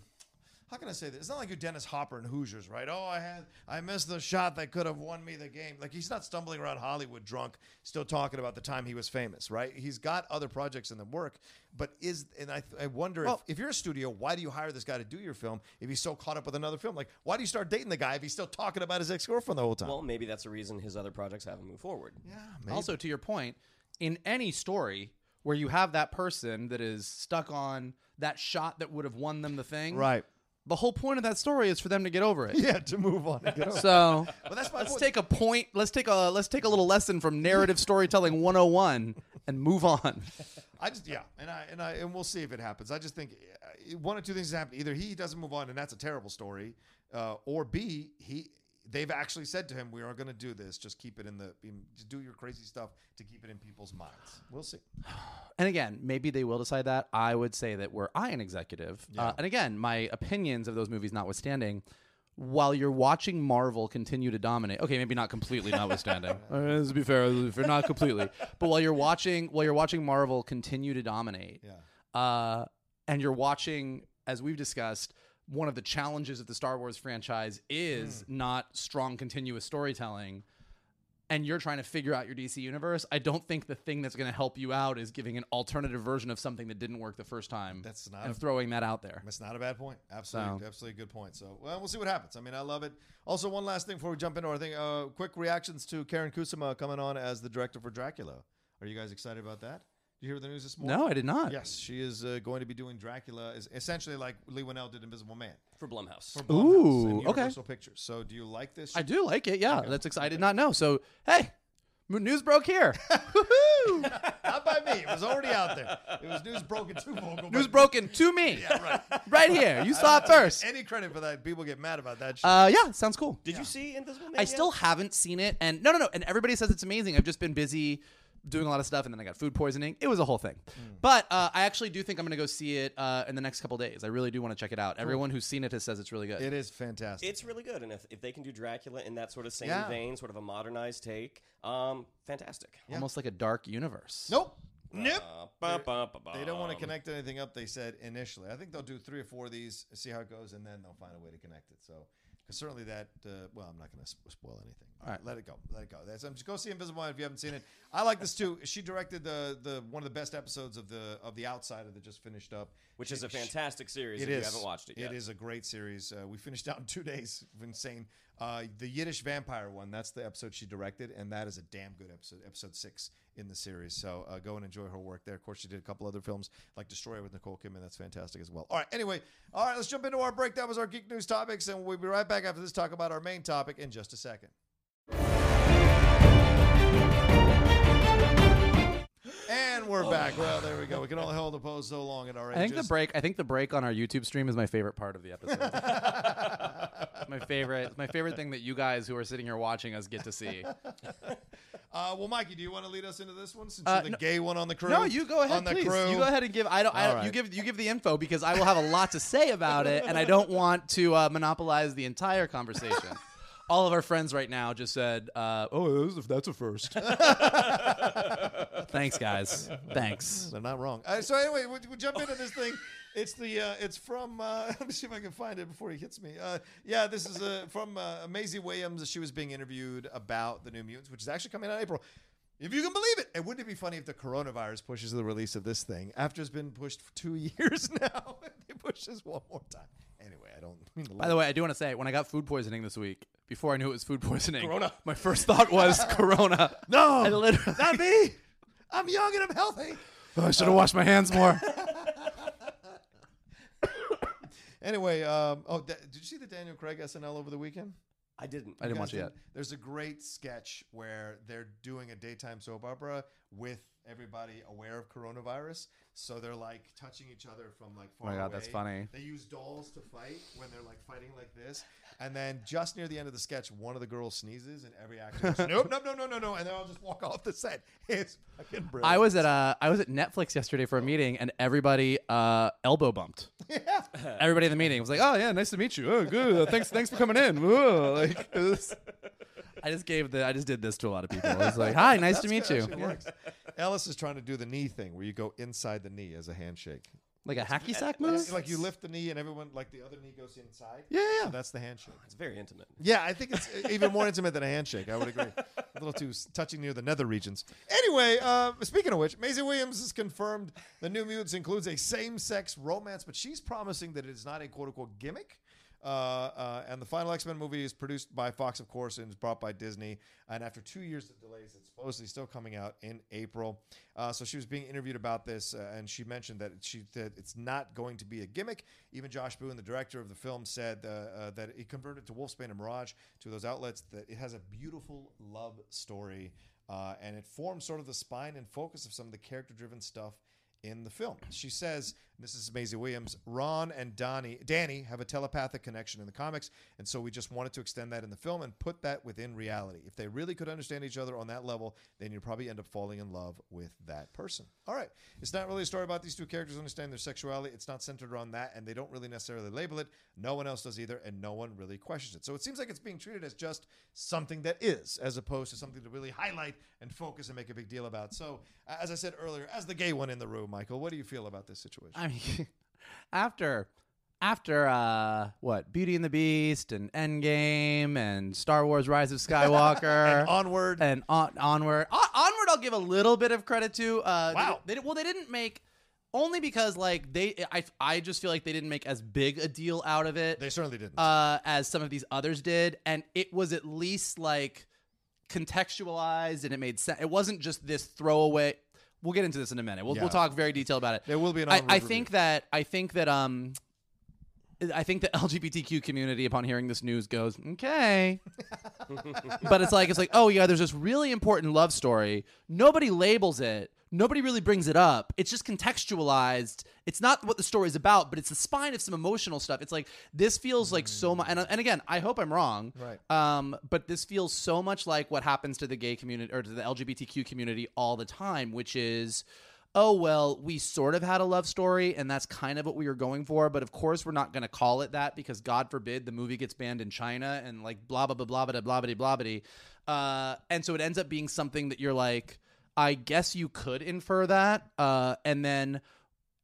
How can I say this? It's not like you're Dennis Hopper and Hoosiers, right? Oh, I had I missed the shot that could have won me the game. Like he's not stumbling around Hollywood drunk, still talking about the time he was famous, right? He's got other projects in the work, but is and I, I wonder Well- if, if you're a studio, why do you hire this guy to do your film if he's so caught up with another film? Like, why do you start dating the guy if he's still talking about his ex girlfriend the whole time? Well, maybe that's the reason his other projects haven't moved forward. yeah, maybe. Also, to your point, in any story where you have that person that is stuck on that shot that would have won them the thing, right. The whole point of that story is for them to get over it. Yeah, to move on. and get over. So But that's my let's point. take a point. Let's take a let's take a little lesson from narrative storytelling 101 and move on. I just yeah, and I and I and we'll see if it happens. I just think uh, one or two things happen. Either he doesn't move on, and that's a terrible story, uh, or B he they've actually said to him, "We are going to do this. Just keep it in the just do your crazy stuff to keep it in people's minds." We'll see. And again, maybe they will decide that. I would say that were I an executive, uh, and again, my opinions of those movies notwithstanding, while you're watching Marvel continue to dominate, okay, maybe not completely notwithstanding. uh, let's be fair, if you're not completely, but while you're watching, while you're watching Marvel continue to dominate, Yeah. uh, and you're watching, as we've discussed, one of the challenges of the Star Wars franchise is not strong continuous storytelling. And you're trying to figure out your DC universe. I don't think the thing that's going to help you out is giving an alternative version of something that didn't work the first time. That's not and a- throwing that out there. That's not a bad point. Absolutely, So- absolutely good point. So, well, we'll see what happens. I mean, I love it. Also, one last thing before we jump into our thing. Uh, quick reactions to Karyn Kusama coming on as the director for Dracula. Are you guys excited about that? Did you hear the news this morning? No, I did not. Yes, she is uh, going to be doing Dracula, is essentially like Leigh Whannell did Invisible Man for Blumhouse. for Blumhouse Ooh, and okay. Universal Pictures. So, do you like this? I do like it. Yeah, that's excited. Not know. So hey, m- news broke here. Not by me. It was already out there. It was news broken too vocal. news but- broken to me. Yeah, right. right here. You saw it first. Any credit for that? People get mad about that. Shit. Uh, yeah, sounds cool. Did you see Invisible Man? I yet? still haven't seen it, and no, no, no. And everybody says it's amazing. I've just been busy doing a lot of stuff, and then I got food poisoning. It was a whole thing. Hmm. But uh, I actually do think I'm going to go see it uh, in the next couple days. I really do want to check it out. Everyone who's seen it has says it's really good. It is fantastic. It's really good, and if, if they can do Dracula in that sort of same Yeah. vein, sort of a modernized take, um, fantastic. Almost like a dark universe. nope. Nope. Uh, ba- ba- ba- They don't want to connect anything up. They said initially. I think they'll do three or four of these, see how it goes, and then they'll find a way to connect it. So, because certainly that. Uh, well, I'm not going to spoil anything. All right, let it go. Let it go. That's, um, just go see Invisible Man if you haven't seen it. I like this too. She directed the the one of the best episodes of the of the Outsider that just finished up, Which is a fantastic series It if is. you haven't watched it yet. It is a great series. Uh, we finished out in two days. Insane. Uh, the Yiddish vampire one. That's the episode she directed, and that is a damn good episode. Episode six in the series. So uh, go and enjoy her work there. Of course, she did a couple other films like Destroyer with Nicole Kidman. That's fantastic as well. All right. Anyway, all right. Let's jump into our break. That was our geek news topics, and we'll be right back after this. Talk about our main topic in just a second. And we're back. Well, there we go. We can only hold the pose so long at our I think the break. I think the break on our YouTube stream is my favorite part of the episode. It's my favorite. it's my favorite thing that you guys who are sitting here watching us get to see. Uh, well, Mikey, do you want to lead us into this one since Uh, you're the no- gay one on the crew? No, you go ahead, on the please. crew. You go ahead and give. I don't. I All don't you right. give. You give the info because I will have a lot to say about it, and I don't want to uh, monopolize the entire conversation. All of our friends right now just said, uh, "Oh, that's a first. Thanks, guys. Thanks. They're not wrong. Uh, so anyway, we, we jump into this thing. It's the uh, it's from uh, let me see if I can find it before he hits me. Uh, yeah, this is uh, from uh, Maisie Williams. She was being interviewed about the New Mutants, which is actually coming out in April. If you can believe it, and wouldn't it be funny if the coronavirus pushes the release of this thing after it's been pushed for two years now? they push this one more time. Anyway, I don't mean. By the way, I do want to say when I got food poisoning this week, before I knew it was food poisoning, Corona. my first thought was Corona. no, I literally, not me. I'm young and I'm healthy. I should have washed my hands more. Anyway, um, oh, da- did you see the Daniel Craig SNL over the weekend? I didn't. I didn't watch guys it yet. There's a great sketch where they're doing a daytime soap opera with everybody aware of coronavirus. So they're like touching each other from like far Oh my God, away. that's funny. They use dolls to fight when they're like fighting like this. And then just near the end of the sketch, one of the girls sneezes and every actor goes, nope, nope, no, no, no, no. And they all just walk off the set. It's fucking brilliant. I was at uh, I was at Netflix yesterday for a meeting, and everybody uh, elbow bumped. yeah. Everybody in the meeting was like, "Oh yeah, nice to meet you. Oh good, Uh, thanks, thanks for coming in." Whoa. Like, it was- I just gave the, I just did this to a lot of people. I was like, "Hi, nice to meet you." good, actually works. Ellis is trying to do the knee thing where you go inside the knee as a handshake. Like a hacky sack Like, move. like you lift the knee and everyone, like the other knee goes inside. Yeah, yeah. So that's the handshake. It's very intimate. Yeah, I think it's even more intimate than a handshake. I would agree. A little too s- touching near the nether regions. Anyway, uh, speaking of which, Maisie Williams has confirmed the New Mutants includes a same-sex romance, but she's promising that it is not a quote-unquote gimmick. Uh, uh, and the final X Men movie is produced by Fox, of course, and is brought by Disney. And after two years of delays, it's supposedly still coming out in April. Uh, so she was being interviewed about this, uh, and she mentioned that she that it's not going to be a gimmick. Even Josh Boone, the director of the film, said uh, that he converted to Wolfsbane and Mirage to those outlets. That it has a beautiful love story, and it forms sort of the spine and focus of some of the character-driven stuff in the film. She says, this is Maisie Williams, Ron and Donnie, Dani have a telepathic connection in the comics, and so we just wanted to extend that in the film and put that within reality. If they really could understand each other on that level, then you'd probably end up falling in love with that person. All right. It's not really a story about these two characters understanding their sexuality. It's not centered around that, and they don't really necessarily label it. No one else does either, and no one really questions it. So it seems like it's being treated as just something that is, as opposed to something to really highlight and focus and make a big deal about. So, as I said earlier, as the gay one in the room, Michael, what do you feel about this situation? I mean, after after uh, what Beauty and the Beast and Endgame and Star Wars: Rise of Skywalker And onward. and on, onward. On, onward, I'll give a little bit of credit to. Uh, they- Wow. They, well, they didn't make only because like they. I I just feel like they didn't make as big a deal out of it They certainly didn't. uh, as some of these others did, and it was at least like contextualized and it made sense. It wasn't just this throwaway. We'll get into this in a minute. We'll, Yeah. we'll talk very detailed about it. There will be an I, I think that I think that um. I think the LGBTQ community, upon hearing this news, goes okay, but it's like it's like oh yeah, there's this really important love story. Nobody labels it. Nobody really brings it up. It's just contextualized. It's not what the story's about, but it's the spine of some emotional stuff. It's like this feels like so much. And, and again, I hope I'm wrong. Right. Um, but this feels so much like what happens to the gay community or to the LGBTQ community all the time, which is. Oh well, we sort of had a love story, and that's kind of what we were going for. But of course, we're not going to call it that because God forbid the movie gets banned in China and like blah blah blah blah blah blah blah blah blah. Uh, and so it ends up being something that you're like, I guess you could infer that. Uh, and then,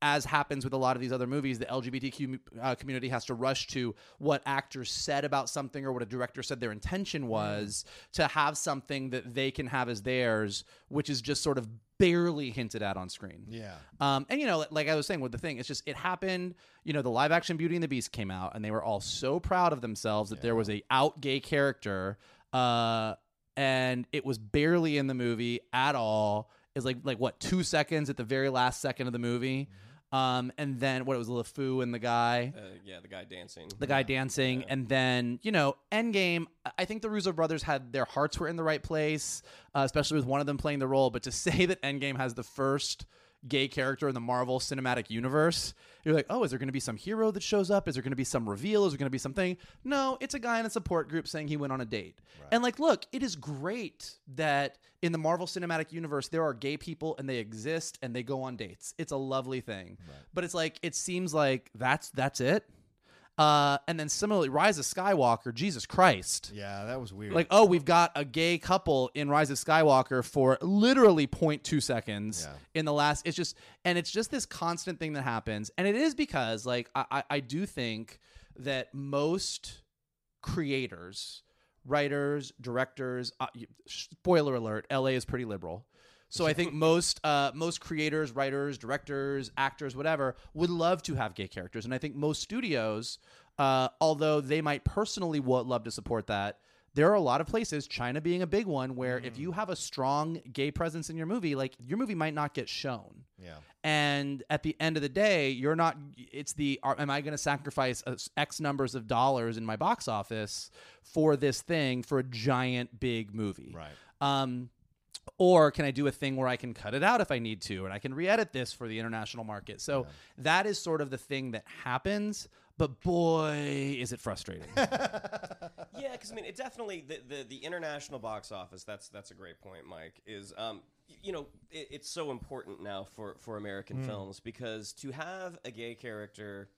as happens with a lot of these other movies, the LGBTQ uh, community has to rush to what actors said about something or what a director said their intention was to have something that they can have as theirs, which is just sort of barely hinted at on screen. Yeah. Um, and you know, like I was saying with the thing, it's just it happened. You know, the live action Beauty and the Beast came out, and they were all so proud of themselves that there was a out gay character, uh, and it was barely in the movie at all. Is like like what two seconds at the very last second of the movie, um, and then what it was LeFou and the guy Uh, yeah, the guy dancing. the guy dancing, and then you know, Endgame. I- I think the Russo brothers had their hearts were in the right place, uh, especially with one of them playing the role. But to say that Endgame has the first gay character in the Marvel Cinematic Universe, you're like, oh, is there going to be some hero that shows up? Is there going to be some reveal? Is there going to be something? No, it's a guy in a support group saying he went on a date. And like, look, it is great that in the Marvel Cinematic Universe there are gay people and they exist and they go on dates. It's a lovely thing. But it's like it seems like that's that's it. Uh, and then similarly, Rise of Skywalker, Jesus Christ. Yeah, that was weird. Like, oh, we've got a gay couple in Rise of Skywalker for literally 0.2 seconds Yeah. in the last. It's just, and it's just this constant thing that happens. And it is because, like, I, I, I do think that most creators, writers, directors, uh, spoiler alert, LA is pretty liberal. So I think most uh, most creators, writers, directors, actors, whatever, would love to have gay characters, and I think most studios, uh, although they might personally wa- love to support that, there are a lot of places, China being a big one, where if you have a strong gay presence in your movie, like your movie might not get shown. yeah. And at the end of the day, you're not. It's the. Are, am I going to sacrifice X numbers of dollars in my box office for this thing for a giant big movie? Right. Um, or can I do a thing where I can cut it out if I need to, and I can re-edit this for the international market? So that is sort of the thing that happens. But boy, is it frustrating. Yeah, because I mean, it definitely the, the the international box office. That's that's a great point, Mike. Is um, y- you know, it, it's so important now for for American films because to have a gay character,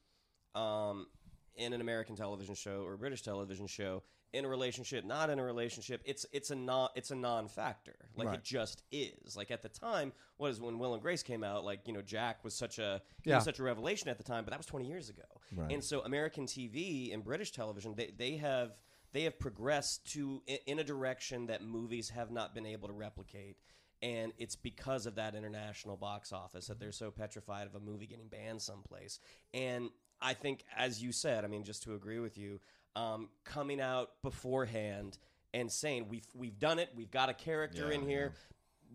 um, in an American television show or a British television show in a relationship, not in a relationship, it's it's a non it's a non-factor. Like it just is. Like at the time, what is when Will and Grace came out? Like you know, Jack was such a he Yeah. was such a revelation at the time, but that was twenty years ago. And so American TV and British television, they they have they have progressed to in a direction that movies have not been able to replicate. And it's because of that international box office that they're so petrified of a movie getting banned someplace. And I think, as you said, I mean, just to agree with you, um, coming out beforehand and saying we've we've done it, we've got a character in here.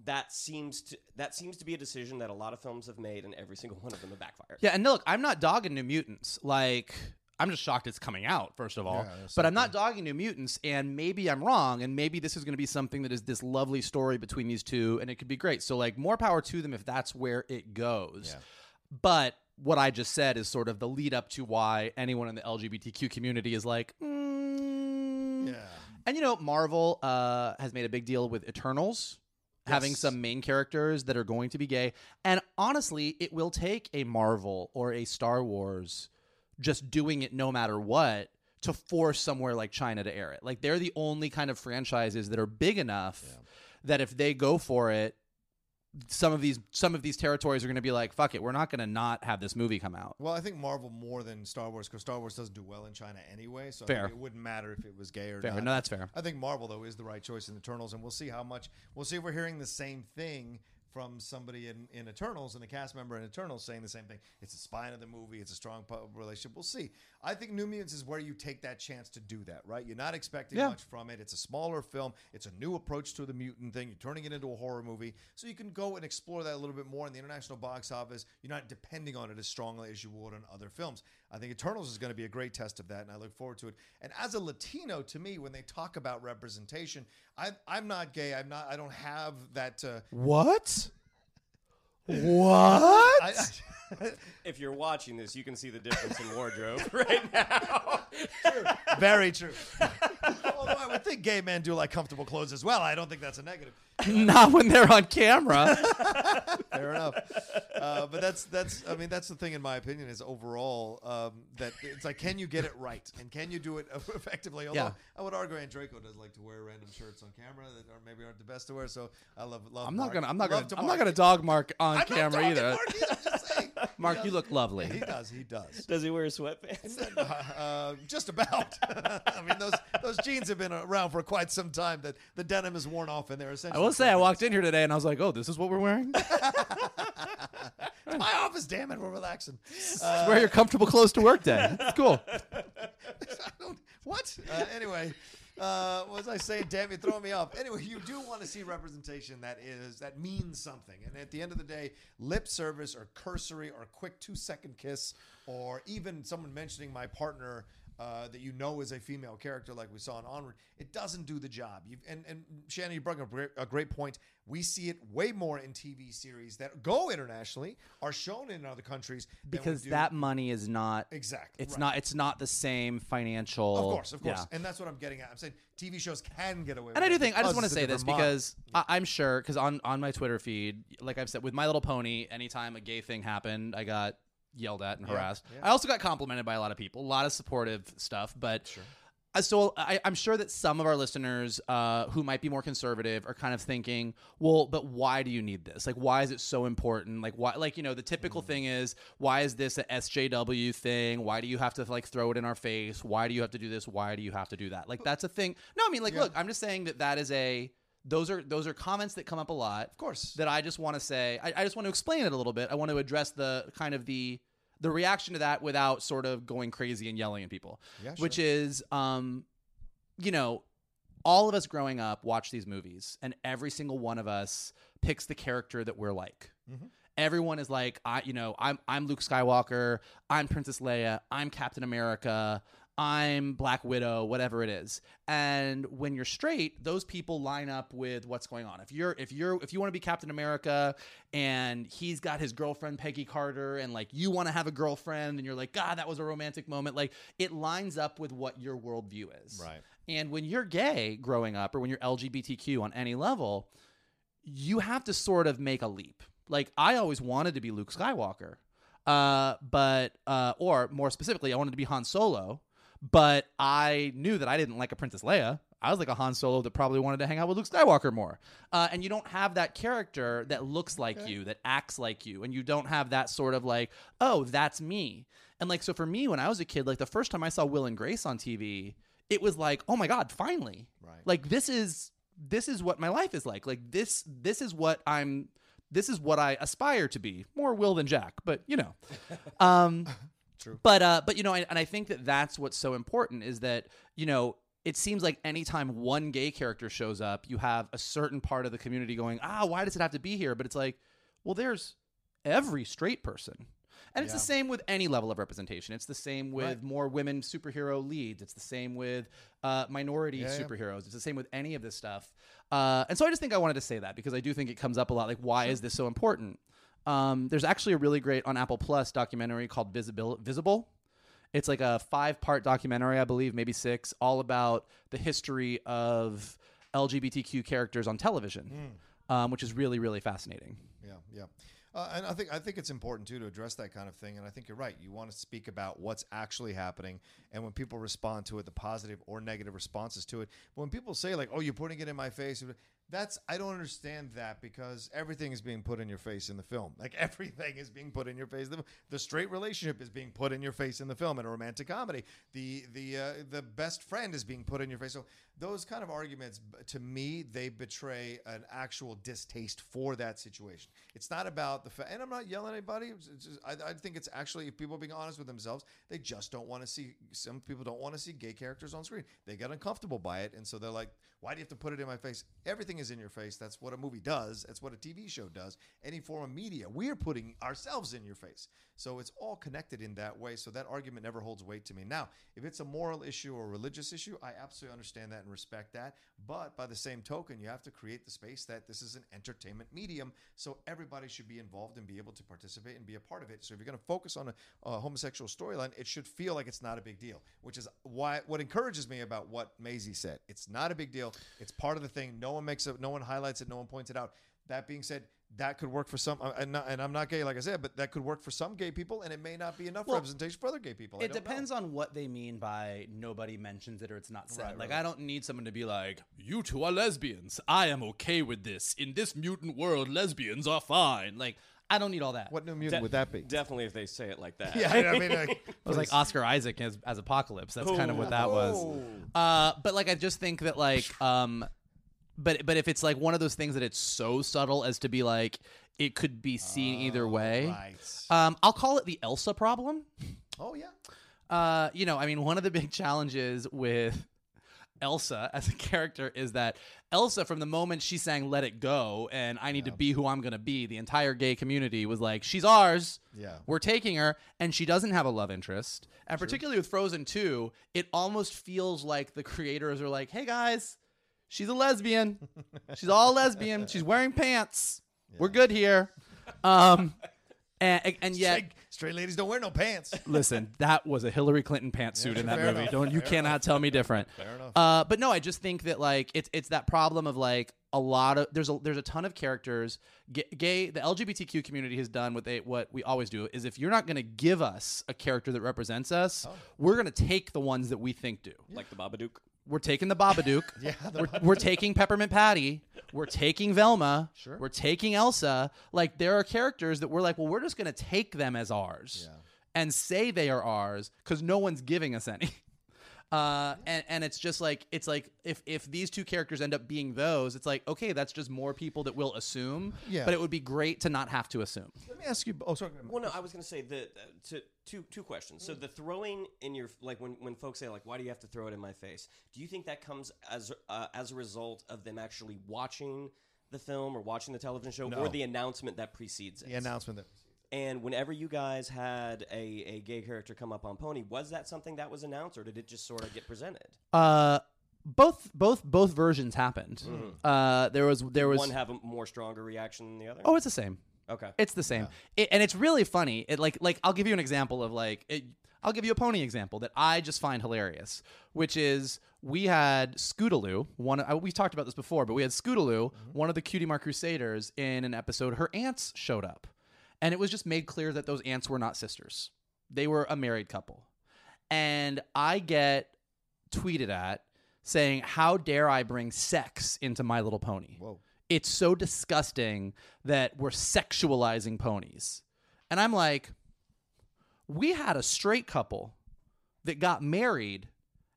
That seems to that seems to be a decision that a lot of films have made, and every single one of them have backfired. Yeah, and look, I'm not dogging New Mutants. Like, I'm just shocked it's coming out, first of all. Yeah, that's but I'm not dogging New Mutants, and maybe I'm wrong, and maybe this is going to be something that is this lovely story between these two, and it could be great. So, like, more power to them if that's where it goes. Yeah. But what I just said is sort of the lead up to why anyone in the LGBTQ community is like, mm. Yeah. And you know, Marvel uh, has made a big deal with Eternals having some main characters that are going to be gay. And honestly, it will take a Marvel or a Star Wars just doing it no matter what to force somewhere like China to air it. Like they're the only kind of franchises that are big enough that if they go for it, some of these some of these territories are going to be like, fuck it, we're not going to not have this movie come out. Well, I think Marvel more than Star Wars because Star Wars doesn't do well in China anyway. So I Fair. think it wouldn't matter if it was gay or Fair. not. No, that's fair. I think Marvel though is the right choice in the Eternals, and we'll see how much. We'll see if we're hearing the same thing from somebody in, in Eternals and the cast member in Eternals saying the same thing. It's the spine of the movie. It's a strong relationship. We'll see. I think New Mutants is where you take that chance to do that. Right? You're not expecting Yeah. much from it. It's a smaller film. It's a new approach to the mutant thing. You're turning it into a horror movie, so you can go and explore that a little bit more in the international box office. You're not depending on it as strongly as you would on other films. I think Eternals is going to be a great test of that, and I look forward to it. And as a Latino, to me, when they talk about representation, I, I'm not gay. I'm not. I don't have that. Uh, What? What? I, If you're watching this, you can see the difference in wardrobe right now. I, very true. Although I would think gay men do like comfortable clothes as well. I don't think that's a negative. Not when they're on camera. Fair enough. Uh, but that's that's I mean that's the thing in my opinion is overall um, that it's like can you get it right and can you do it effectively? Although Yeah. I would argue and Draco does like to wear random shirts on camera that are maybe aren't the best to wear. So I love love. I'm not Mark. gonna. I'm not Love gonna. to I'm not gonna dog Mark on I'm camera talking either. Mark either, I'm just saying. Mark, you look lovely. He does. He does. Does he wear sweatpants? Uh, just about. I mean, those those jeans have been around for quite some time. That the denim is worn off, and they're I will say, I walked in here today and I was like, "Oh, this is what we're wearing. my office. Damn it, we're relaxing. Wear your comfortable clothes to work day. It's cool." I don't, what? Uh, anyway, uh, what was I saying? Damn, you're throwing me off. Anyway, you do want to see representation that is that means something. And at the end of the day, lip service or cursory or quick two second kiss or even someone mentioning my partner. Uh, that you know is a female character, like we saw in Onward, it doesn't do the job. You've, and and Shannon, you brought up a great, a great point. We see it way more in TV series that go internationally, are shown in other countries Because that money is not. exactly It's right. not. It's not the same financial. Of course, of course, Yeah. and that's what I'm getting at. I'm saying TV shows can get away. And I do think I just want to say this model. because I, I'm sure because on on my Twitter feed, like I've said, with My Little Pony, anytime a gay thing happened, I got yelled at and harassed. yeah. I also got complimented by a lot of people, a lot of supportive stuff, but. Uh, So I, I'm sure that some of our listeners uh, who might be more conservative are kind of thinking, well, but why do you need this? Like, why is it so important? Like, why? Like, you know, the typical thing is, why is this a SJW thing? Why do you have to like throw it in our face? Why do you have to do this? Why do you have to do that? Like, that's a thing. No, I mean, like, look, I'm just saying that that is a those are those are comments that come up a lot. Of course. that I just want to say. I, I just want to explain it a little bit. I want to address the kind of the the reaction to that without sort of going crazy and yelling at people. Yeah, Which is, um, you know, all of us growing up watch these movies, and every single one of us picks the character that we're like. Everyone is like, I, you know, I'm I'm Luke Skywalker, I'm Princess Leia, I'm Captain America, I'm Black Widow, whatever it is. And when you're straight, those people line up with what's going on. If you're if you're if you want to be Captain America and he's got his girlfriend Peggy Carter and like you want to have a girlfriend and you're like, God, that was a romantic moment, like it lines up with what your worldview is. Right. And when you're gay growing up or when you're LGBTQ on any level, you have to sort of make a leap. Like I always wanted to be Luke Skywalker. Uh, but uh, or more specifically, I wanted to be Han Solo, but I knew that I didn't like a Princess Leia. I was like a Han Solo that probably wanted to hang out with Luke Skywalker more. Uh, and you don't have that character that looks like you, that acts like you, and you don't have that sort of like, oh, that's me. And like, so for me, when I was a kid, like the first time I saw Will and Grace on TV, it was like, oh my god, finally, Right. like this is this is what my life is like. Like this this is what I'm. This is what I aspire to be. More Will than Jack, but you know. Um, True. But uh, but you know, and, and I think that that's what's so important is that you know it seems like anytime one gay character shows up, you have a certain part of the community going, ah, why does it have to be here? But it's like, well, there's every straight person. And it's the same with any level of representation. It's the same with Right. more women superhero leads. It's the same with uh, minority Yeah, yeah. superheroes. It's the same with any of this stuff. Uh, and so I just think I wanted to say that because I do think it comes up a lot. Like, why is this so important? Um, there's actually a really great on Apple Plus documentary called Visibil- Visible. It's like a five part documentary, I believe, maybe six, all about the history of LGBTQ characters on television, um, which is really, really fascinating. Yeah, yeah. Uh, and I think I think it's important too to address that kind of thing. And I think you're right. You want to speak about what's actually happening, and when people respond to it, the positive or negative responses to it. But when people say like, "Oh, you're putting it in my face," that's I don't understand that because everything is being put in your face in the film. Like everything is being put in your face. The, the straight relationship is being put in your face in the film in a romantic comedy. The the uh, the best friend is being put in your face. So those kind of arguments, to me, they betray an actual distaste for that situation. It's not about the fact, and I'm not yelling at anybody. Just- I, I think it's actually, if people are being honest with themselves, they just don't want to see. Some people don't want to see gay characters on screen. They get uncomfortable by it, and so they're like, "Why do you have to put it in my face?" Everything is in your face. That's what a movie does. That's what a TV show does. Any form of media, we are putting ourselves in your face. So it's all connected in that way. So that argument never holds weight to me. Now, if it's a moral issue or religious issue, I absolutely understand that and respect that. But by the same token, you have to create the space that this is an entertainment medium. So everybody should be involved and be able to participate and be a part of it. So if you're going to focus on a, a homosexual storyline, it should feel like it's not a big deal, which is why what encourages me about what Maisie said. It's not a big deal. It's part of the thing. No one makes it, no one highlights it, no one points it out. That being said, that could work for some, uh, and, not, and I'm not gay, like I said, but that could work for some gay people, and it may not be enough Well, representation for other gay people. It don't know. depends on what they mean by nobody mentions it or it's not said. Right, like right. I don't need someone to be like, "You two are lesbians. I am okay with this. In this mutant world, lesbians are fine." Like I don't need all that. What new mutant would that be? Definitely if they say it like that. yeah, I mean, like, It was like Oscar Isaac as, as Apocalypse. That's kind of what that was. Uh, but like, I just think that like, um, but but if it's like one of those things that it's so subtle as to be like, it could be seen either way. right. Um, I'll call it the Elsa problem. Oh yeah. Uh, you know, I mean, one of the big challenges with Elsa as a character is that Elsa, from the moment she sang "Let It Go" and "I Need to Be Who I'm Gonna Be," the entire gay community was like, "She's ours. Yeah. we're taking her," and she doesn't have a love interest. And particularly with Frozen 2, it almost feels like the creators are like, "Hey guys, she's a lesbian. She's all lesbian. She's wearing pants. We're good here." Um, and and yet. Straight, straight ladies don't wear no pants. Listen, that was a Hillary Clinton pantsuit in that movie. enough, Don't you fair cannot tell me different. Fair enough. Uh, but no, I just think that like it's it's that problem of like a lot of there's a there's a ton of characters. Gay, gay the LGBTQ community has done what they what we always do is if you're not going to give us a character that represents us, Oh. we're going to take the ones that we think do. Like the Babadook. We're taking the Babadook. Yeah, the we're, we're taking Peppermint Patty. We're taking Velma. Sure. We're taking Elsa. Like there are characters that we're like, well, we're just gonna take them as ours and say they are ours because no one's giving us any. Uh, and, and it's just like it's like if if these two characters end up being those, it's like okay, that's just more people that will assume. Yeah. But it would be great to not have to assume. Let me ask you. Oh, sorry. Well, no, I was going to say the uh, to, two two questions. So the throwing in your like when, when folks say like, why do you have to throw it in my face? Do you think that comes as uh, as a result of them actually watching the film or watching the television show, No. or the announcement that precedes it? The announcement that. And whenever you guys had a, a gay character come up on Pony, was that something that was announced, or did it just sort of get presented? Uh, both both both versions happened. Uh, there was there was One have a more stronger reaction than the other. oh, it's the same. okay. It's the same, it, and it's really funny. It like like I'll give you an example of like it, I'll give you a pony example that I just find hilarious, which is we had Scootaloo. One uh, we talked about this before, but we had Scootaloo, one of the Cutie Mark Crusaders, in an episode. Her aunts showed up, and it was just made clear that those aunts were not sisters; they were a married couple. And I get tweeted at saying, "How dare I bring sex into My Little Pony?" Whoa. it's so disgusting that we're sexualizing ponies. And I'm like, we had a straight couple that got married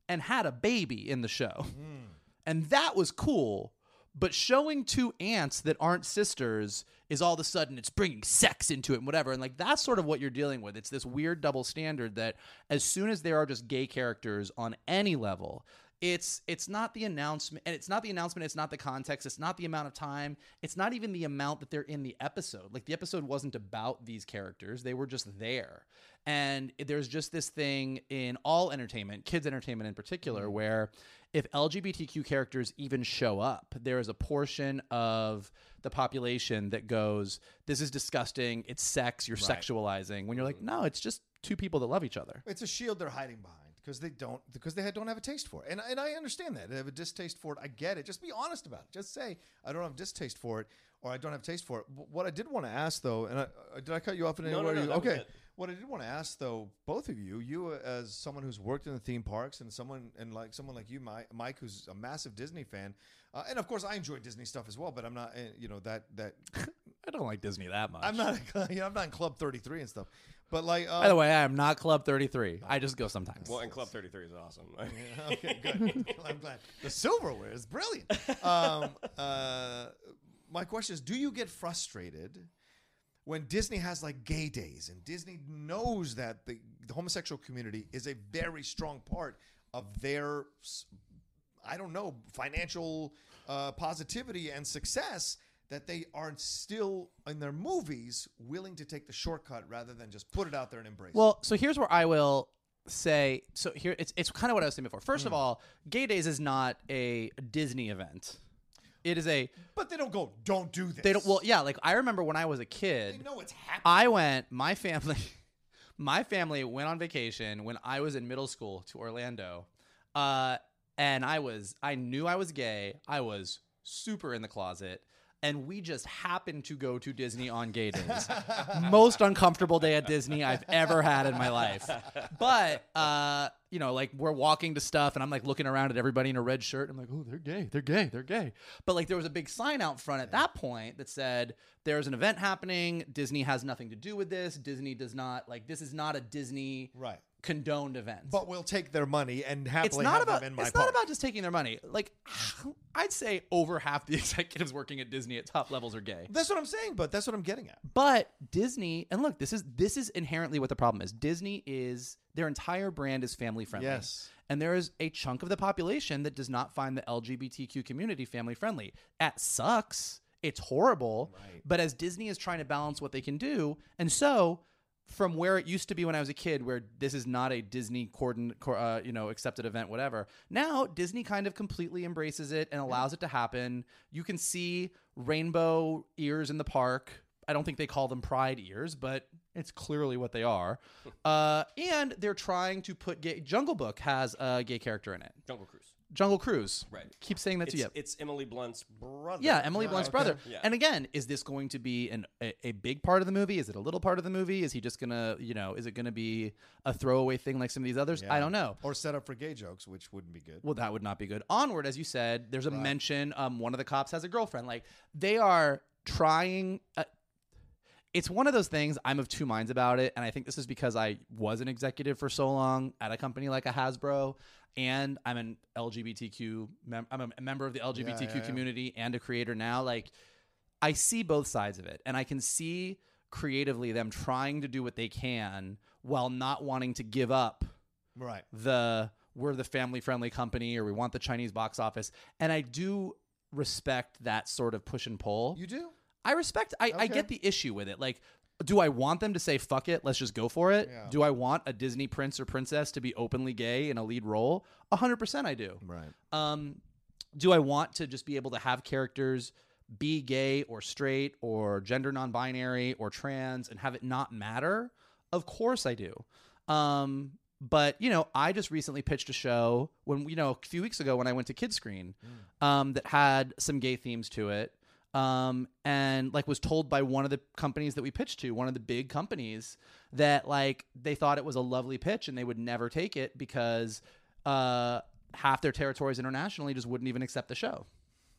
and had a baby in the show. Mm. And that was cool. But showing two aunts that aren't sisters is all of a sudden it's bringing sex into it and whatever. And like that's sort of what you're dealing with. It's this weird double standard that as soon as there are just gay characters on any level, it's it's not the announcement and it's not the announcement it's not the context it's not the amount of time it's not even the amount that they're in the episode. Like the episode wasn't about these characters they were just there. And there's just this thing in all entertainment kids entertainment in particular mm-hmm. where if lgbtq characters even show up there is a portion of the population that goes this is disgusting it's sex you're sexualizing when you're like mm-hmm. no it's just two people that love each other. It's a shield they're hiding behind because they don't because they don't have a taste for it, and and I understand that they have a distaste for it. I get it. Just be honest about it. Just say I don't have distaste for it, or I don't have taste for it. What I did want to ask though, and I, uh, did I cut you off in No, no, anywhere? no, was okay. What I did want to ask though, both of you, you uh, as someone who's worked in the theme parks and someone and like someone like you, Mi- Mike, who's a massive Disney fan, uh, and of course I enjoy Disney stuff as well. But I'm not, uh, you know, that that i don't like disney that much I'm not, you know, I'm not in Club 33 and stuff. But like, uh, by the way i am not club 33 i just go sometimes Well, and Club 33 is awesome. okay, good. I'm glad. The silverware is brilliant. Um, uh, my question is Do you get frustrated when Disney has like gay days and Disney knows that the, the homosexual community is a very strong part of their. I don't know, financial uh, positivity and success that they are still in their movies willing to take the shortcut rather than just put it out there and embrace. it. Well, so here's where I will say. So here, it's it's kind of what I was saying before. First Hmm. of all, Gay Days is not a Disney event. It is a but they don't go, don't do this. they don't. Well, yeah, like I remember when I was a they kid. know it's happening. I went. My family, my family went on vacation when I was in middle school to Orlando, uh, and I was. I knew I was gay. I was super in the closet. And we just happened to go to Disney on gay days. Most uncomfortable day at Disney I've ever had in my life. But uh, you know, like we're walking to stuff and I'm like looking around at everybody in a red shirt. And I'm like, oh, they're gay, they're gay, they're gay. But like there was a big sign out front at that point that said there's an event happening. Disney has nothing to do with this. Disney does not like this is not a Disney Right. Condoned events. But we'll take their money and happily it's not have about them in my it's park. not about just taking their money. Like I'd say over half the executives working at Disney at top levels are gay. That's what I'm saying, but that's what I'm getting at. But Disney, and look, this is this is inherently what the problem is. Disney is their entire brand is family friendly. Yes. And there is a chunk of the population that does not find the LGBTQ community family friendly. That sucks. It's horrible. But as Disney is trying to balance what they can do, and so from where it used to be when I was a kid, where this is not a Disney cordon, uh, you know, accepted event, whatever. Now Disney kind of completely embraces it and allows it to happen. You can see rainbow ears in the park. I don't think they call them pride ears, but it's clearly what they are. Uh, and they're trying to put gay. Jungle Book has a gay character in it. Jungle Cruise. Jungle Cruise. Right. Keep saying that It's, to you. it's Emily Blunt's brother. Yeah, Emily Blunt's brother. Yeah. And again, is this going to be an a, a big part of the movie? Is it a little part of the movie? Is he just gonna, you know, is it gonna be a throwaway thing like some of these others? I don't know. Or set up for gay jokes, which wouldn't be good. Well, that would not be good. Onward, as you said, there's a mention. Um, one of the cops has a girlfriend. Like they are trying. Uh, it's one of those things. I'm of two minds about it, and I think this is because I was an executive for so long at a company like a Hasbro, and I'm an LGBTQ. Mem- I'm a member of the LGBTQ yeah, yeah. community and a creator now. Like I see both sides of it, and I can see creatively them trying to do what they can while not wanting to give up Right. the we're the family friendly company or we want the Chinese box office. And I do respect that sort of push and pull. You do? I respect I, I get the issue with it. Like, do I want them to say fuck it, let's just go for it? Yeah. Do I want a Disney prince or princess to be openly gay in a lead role? A hundred percent I do. Right. Um, do I want to just be able to have characters be gay or straight or gender non-binary or trans and have it not matter? Of course I do. Um, but you know, I just recently pitched a show when you know a few weeks ago when I went to Kidscreen, um, that had some gay themes to it. Um, and like was told by one of the companies that we pitched to, one of the big companies, that like they thought it was a lovely pitch and they would never take it because uh, half their territories internationally just wouldn't even accept the show.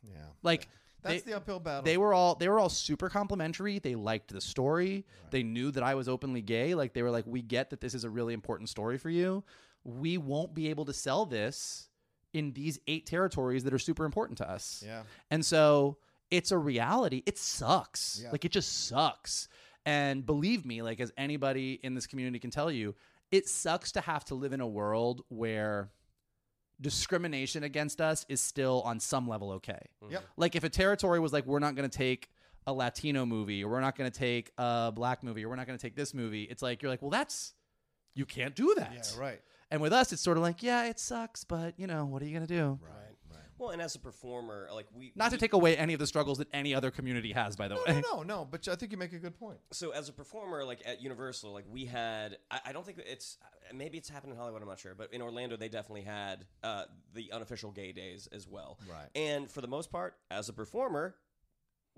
Yeah. Like That's they, the uphill battle. they were all they were all super complimentary. They liked the story. They knew that I was openly gay. Like they were like, we get that this is a really important story for you. We won't be able to sell this in these eight territories that are super important to us. Yeah. And so it's a reality. It sucks. Yeah. Like it just sucks. And believe me, like as anybody in this community can tell you, it sucks to have to live in a world where discrimination against us is still on some level okay. Mm-hmm. Yep. Like if a territory was like, we're not going to take a Latino movie, or we're not going to take a black movie, or we're not going to take this movie, it's like you're like, well, that's you can't do that. Yeah, right. And with us, it's sort of like, yeah, it sucks, but you know, what are you going to do? Right. Right. Well, and as a performer, like we Not to we- take away any of the struggles that any other community has, by the No, way. no, no, no. But I think you make a good point. so as a performer like at universal like we had i, I don't think it's maybe it's happened in hollywood i'm not sure but in orlando they definitely had uh, the unofficial gay days as well Right. and for the most part as a performer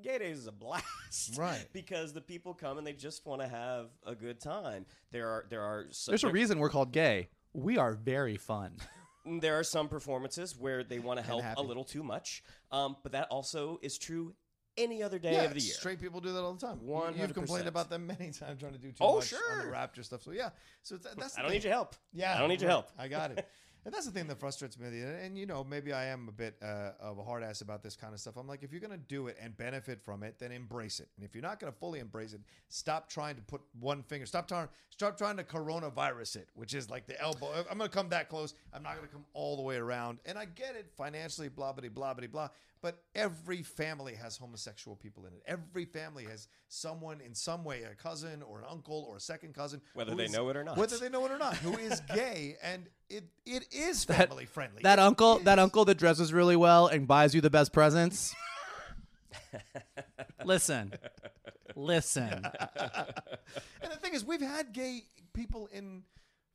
gay days is a blast Right. because the people come and they just want to have a good time there are there are so, There's a reason we're called gay. We are very fun. there are some performances where they want to help happy. a little too much um, but that also is true any other day yeah, of the year straight people do that all the time. You- You've complained about them many times trying to do too Oh, much on the Raptor stuff. So yeah, so th- that's. i don't thing. need your help Yeah, i don't need your help I got it. And that's the thing that frustrates me. And, you know, maybe I am a bit uh, of a hard ass about this kind of stuff. I'm like, if you're going to do it and benefit from it, then embrace it. And if you're not going to fully embrace it, stop trying to put one finger. Stop trying. Stop trying to coronavirus it, which is like the elbow. I'm going to come that close. I'm not going to come all the way around. And I get it financially, blah blah blah blah blah. But every family has homosexual people in it. Every family has someone in some way, a cousin or an uncle or a second cousin, Whether they is- know it or not. whether they know it or not, who is gay, and it it is family friendly. That It uncle, that uncle that dresses really well and buys you the best presents. listen, listen. And the thing is, we've had gay people in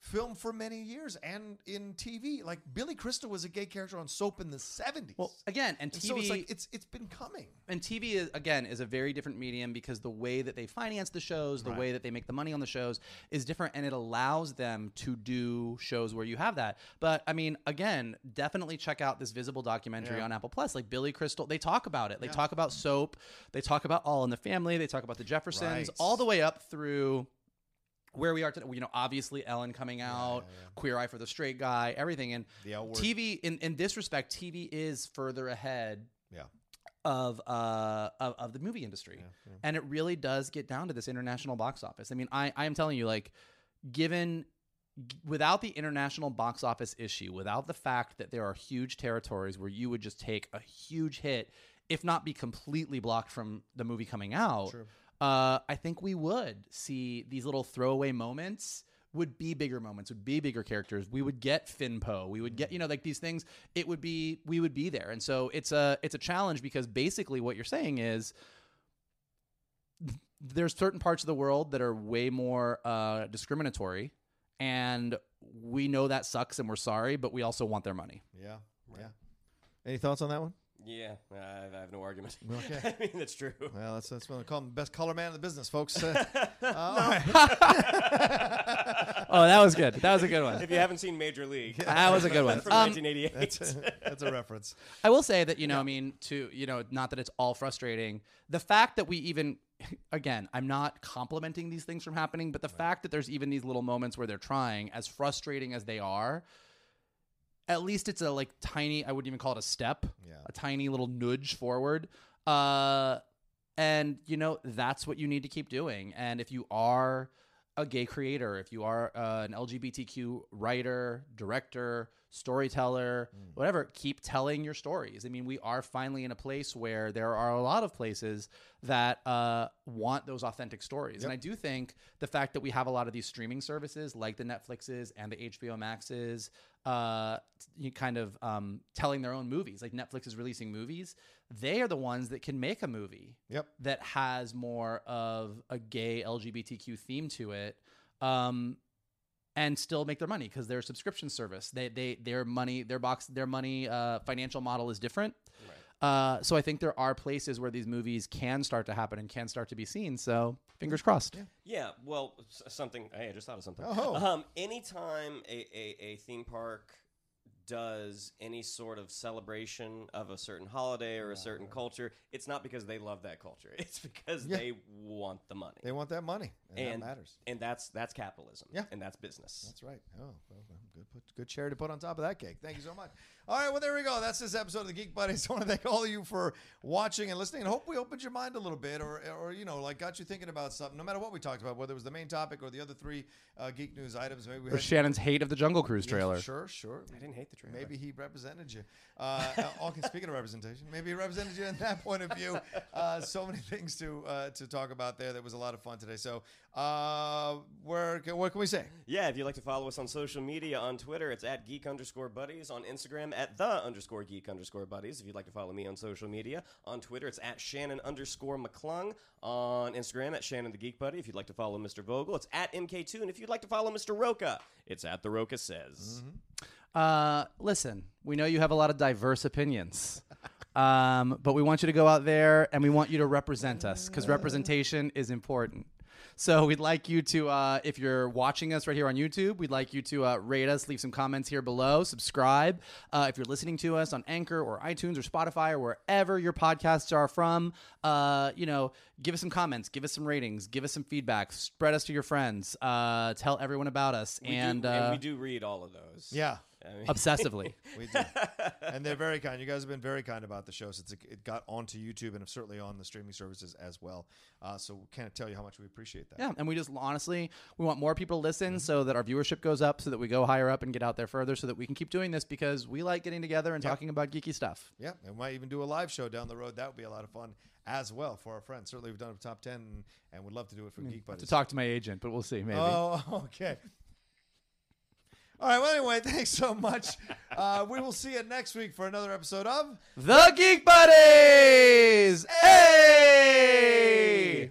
film for many years and in TV. Like Billy Crystal was a gay character on soap in the seventies. Well, again, and and TV, so it's like it's it's been coming. and TV is uh, again is a very different medium because the way that they finance the shows, the way that they make the money on the shows is different, and it allows them to do shows where you have that. But I mean, again, definitely check out this Visible documentary on Apple Plus. Like Billy Crystal, they talk about it. They talk about soap. They talk about All in the Family. They talk about the Jeffersons, Right. all the way up through where we are today. You know, obviously Ellen coming out, Queer Eye for the Straight Guy, everything, and. TV. In in this respect, TV is further ahead Yeah. of uh of, of the movie industry and it really does get down to this international box office i mean i i am telling you like given without the international box office issue without the fact that there are huge territories where you would just take a huge hit if not be completely blocked from the movie coming out uh i think we would see these little throwaway moments would be bigger moments, would be bigger characters. We would get FinnPoe. We would get, you know, like these things. It would be, we would be there. And so it's a, it's a challenge because basically what you're saying is there's certain parts of the world that are way more uh, discriminatory, and we know that sucks, and we're sorry, but we also want their money. Yeah. Yeah. Any thoughts on that one? Yeah, I, I have no argument. Okay. I mean, that's true. Well, that's that's what they call him, best color man in the business, folks. Uh, uh. Oh, that was good. That was a good one. If you haven't seen Major League, That was a good one. from Um, 1988. That's a, that's a reference. I will say that you know, I mean, to you know, not that it's all frustrating. The fact that we even, again, I'm not complimenting these things from happening, but the fact that there's even these little moments where they're trying, as frustrating as they are, at least it's a like tiny. I wouldn't even call it a step. Yeah. A tiny little nudge forward. Uh, and you know that's what you need to keep doing. And if you are a gay creator, if you are uh, an LGBTQ writer, director, storyteller, whatever, keep telling your stories. I mean, we are finally in a place where there are a lot of places that uh, want those authentic stories. And I do think the fact that we have a lot of these streaming services like the Netflixes and the HBO Maxes, uh, kind of um, telling their own movies, like Netflix is releasing movies, they are the ones that can make a movie Yep. that has more of a gay LGBTQ theme to it, um, and still make their money because they're a subscription service. They they their money their box their money uh, financial model is different. Uh, so I think there are places where these movies can start to happen and can start to be seen. So fingers crossed. Yeah, yeah well, something. Hey, I just thought of something. Oh. Um, anytime a, a, a theme park does any sort of celebration of a certain holiday or a certain culture, it's not because they love that culture. It's because Yeah. they want the money. They want that money, and, that matters. And that's that's capitalism. Yeah. and that's business. That's right. Oh, well, well, good, put, good cherry to put on top of that cake. Thank you so much. All right, well, there we go. That's this episode of the Geek Buddies. I want to thank all of you for watching and listening, and hope we opened your mind a little bit, or, or you know, like got you thinking about something. No matter what we talked about, whether it was the main topic or the other three uh, geek news items. Maybe we Or had Shannon's hate of the Jungle Cruise Yeah, trailer. Sure, sure. I didn't hate the trailer. Maybe he represented you. Uh, all, speaking of representation, maybe he represented you in that point of view. Uh, so many things to uh, to talk about there. That was a lot of fun today. So, uh, where can- what can we say? Yeah, if you'd like to follow us on social media, on Twitter, it's at geek underscore buddies. On Instagram, at the underscore geek underscore buddies. If you'd like to follow me on social media, on Twitter, it's at Shannon underscore McClung. On Instagram, at Shannon the Geek Buddy. If you'd like to follow Mr. Vogel, it's at MK2. And if you'd like to follow Mr. Rocha, it's at the Rocha Says. Uh, listen, we know you have a lot of diverse opinions. Um, but we want you to go out there and we want you to represent us because representation is important. So we'd like you to, uh, if you're watching us right here on YouTube, we'd like you to uh, rate us, leave some comments here below, subscribe. Uh, if you're listening to us on Anchor or iTunes or Spotify or wherever your podcasts are from, uh, you know, give us some comments, give us some ratings, give us some feedback, spread us to your friends, uh, tell everyone about us, We do- and, uh, and we do read all of those. Yeah. Obsessively. We do. and they're very kind. You guys have been very kind about the show since it, it got onto YouTube and certainly on the streaming services as well. Uh, so can't tell you how much we appreciate that. Yeah, and we just honestly we want more people to listen so that our viewership goes up, so that we go higher up and get out there further, so that we can keep doing this because we like getting together and talking about geeky stuff. Yeah, and we might even do a live show down the road. That would be a lot of fun as well for our friends. Certainly, we've done a top ten, and, and would love to do it for Geek Buddies. To talk to my agent, but we'll see. Maybe. Oh, okay. All right. Well, anyway, thanks so much. Uh, we will see you next week for another episode of. the Geek Buddies. Hey!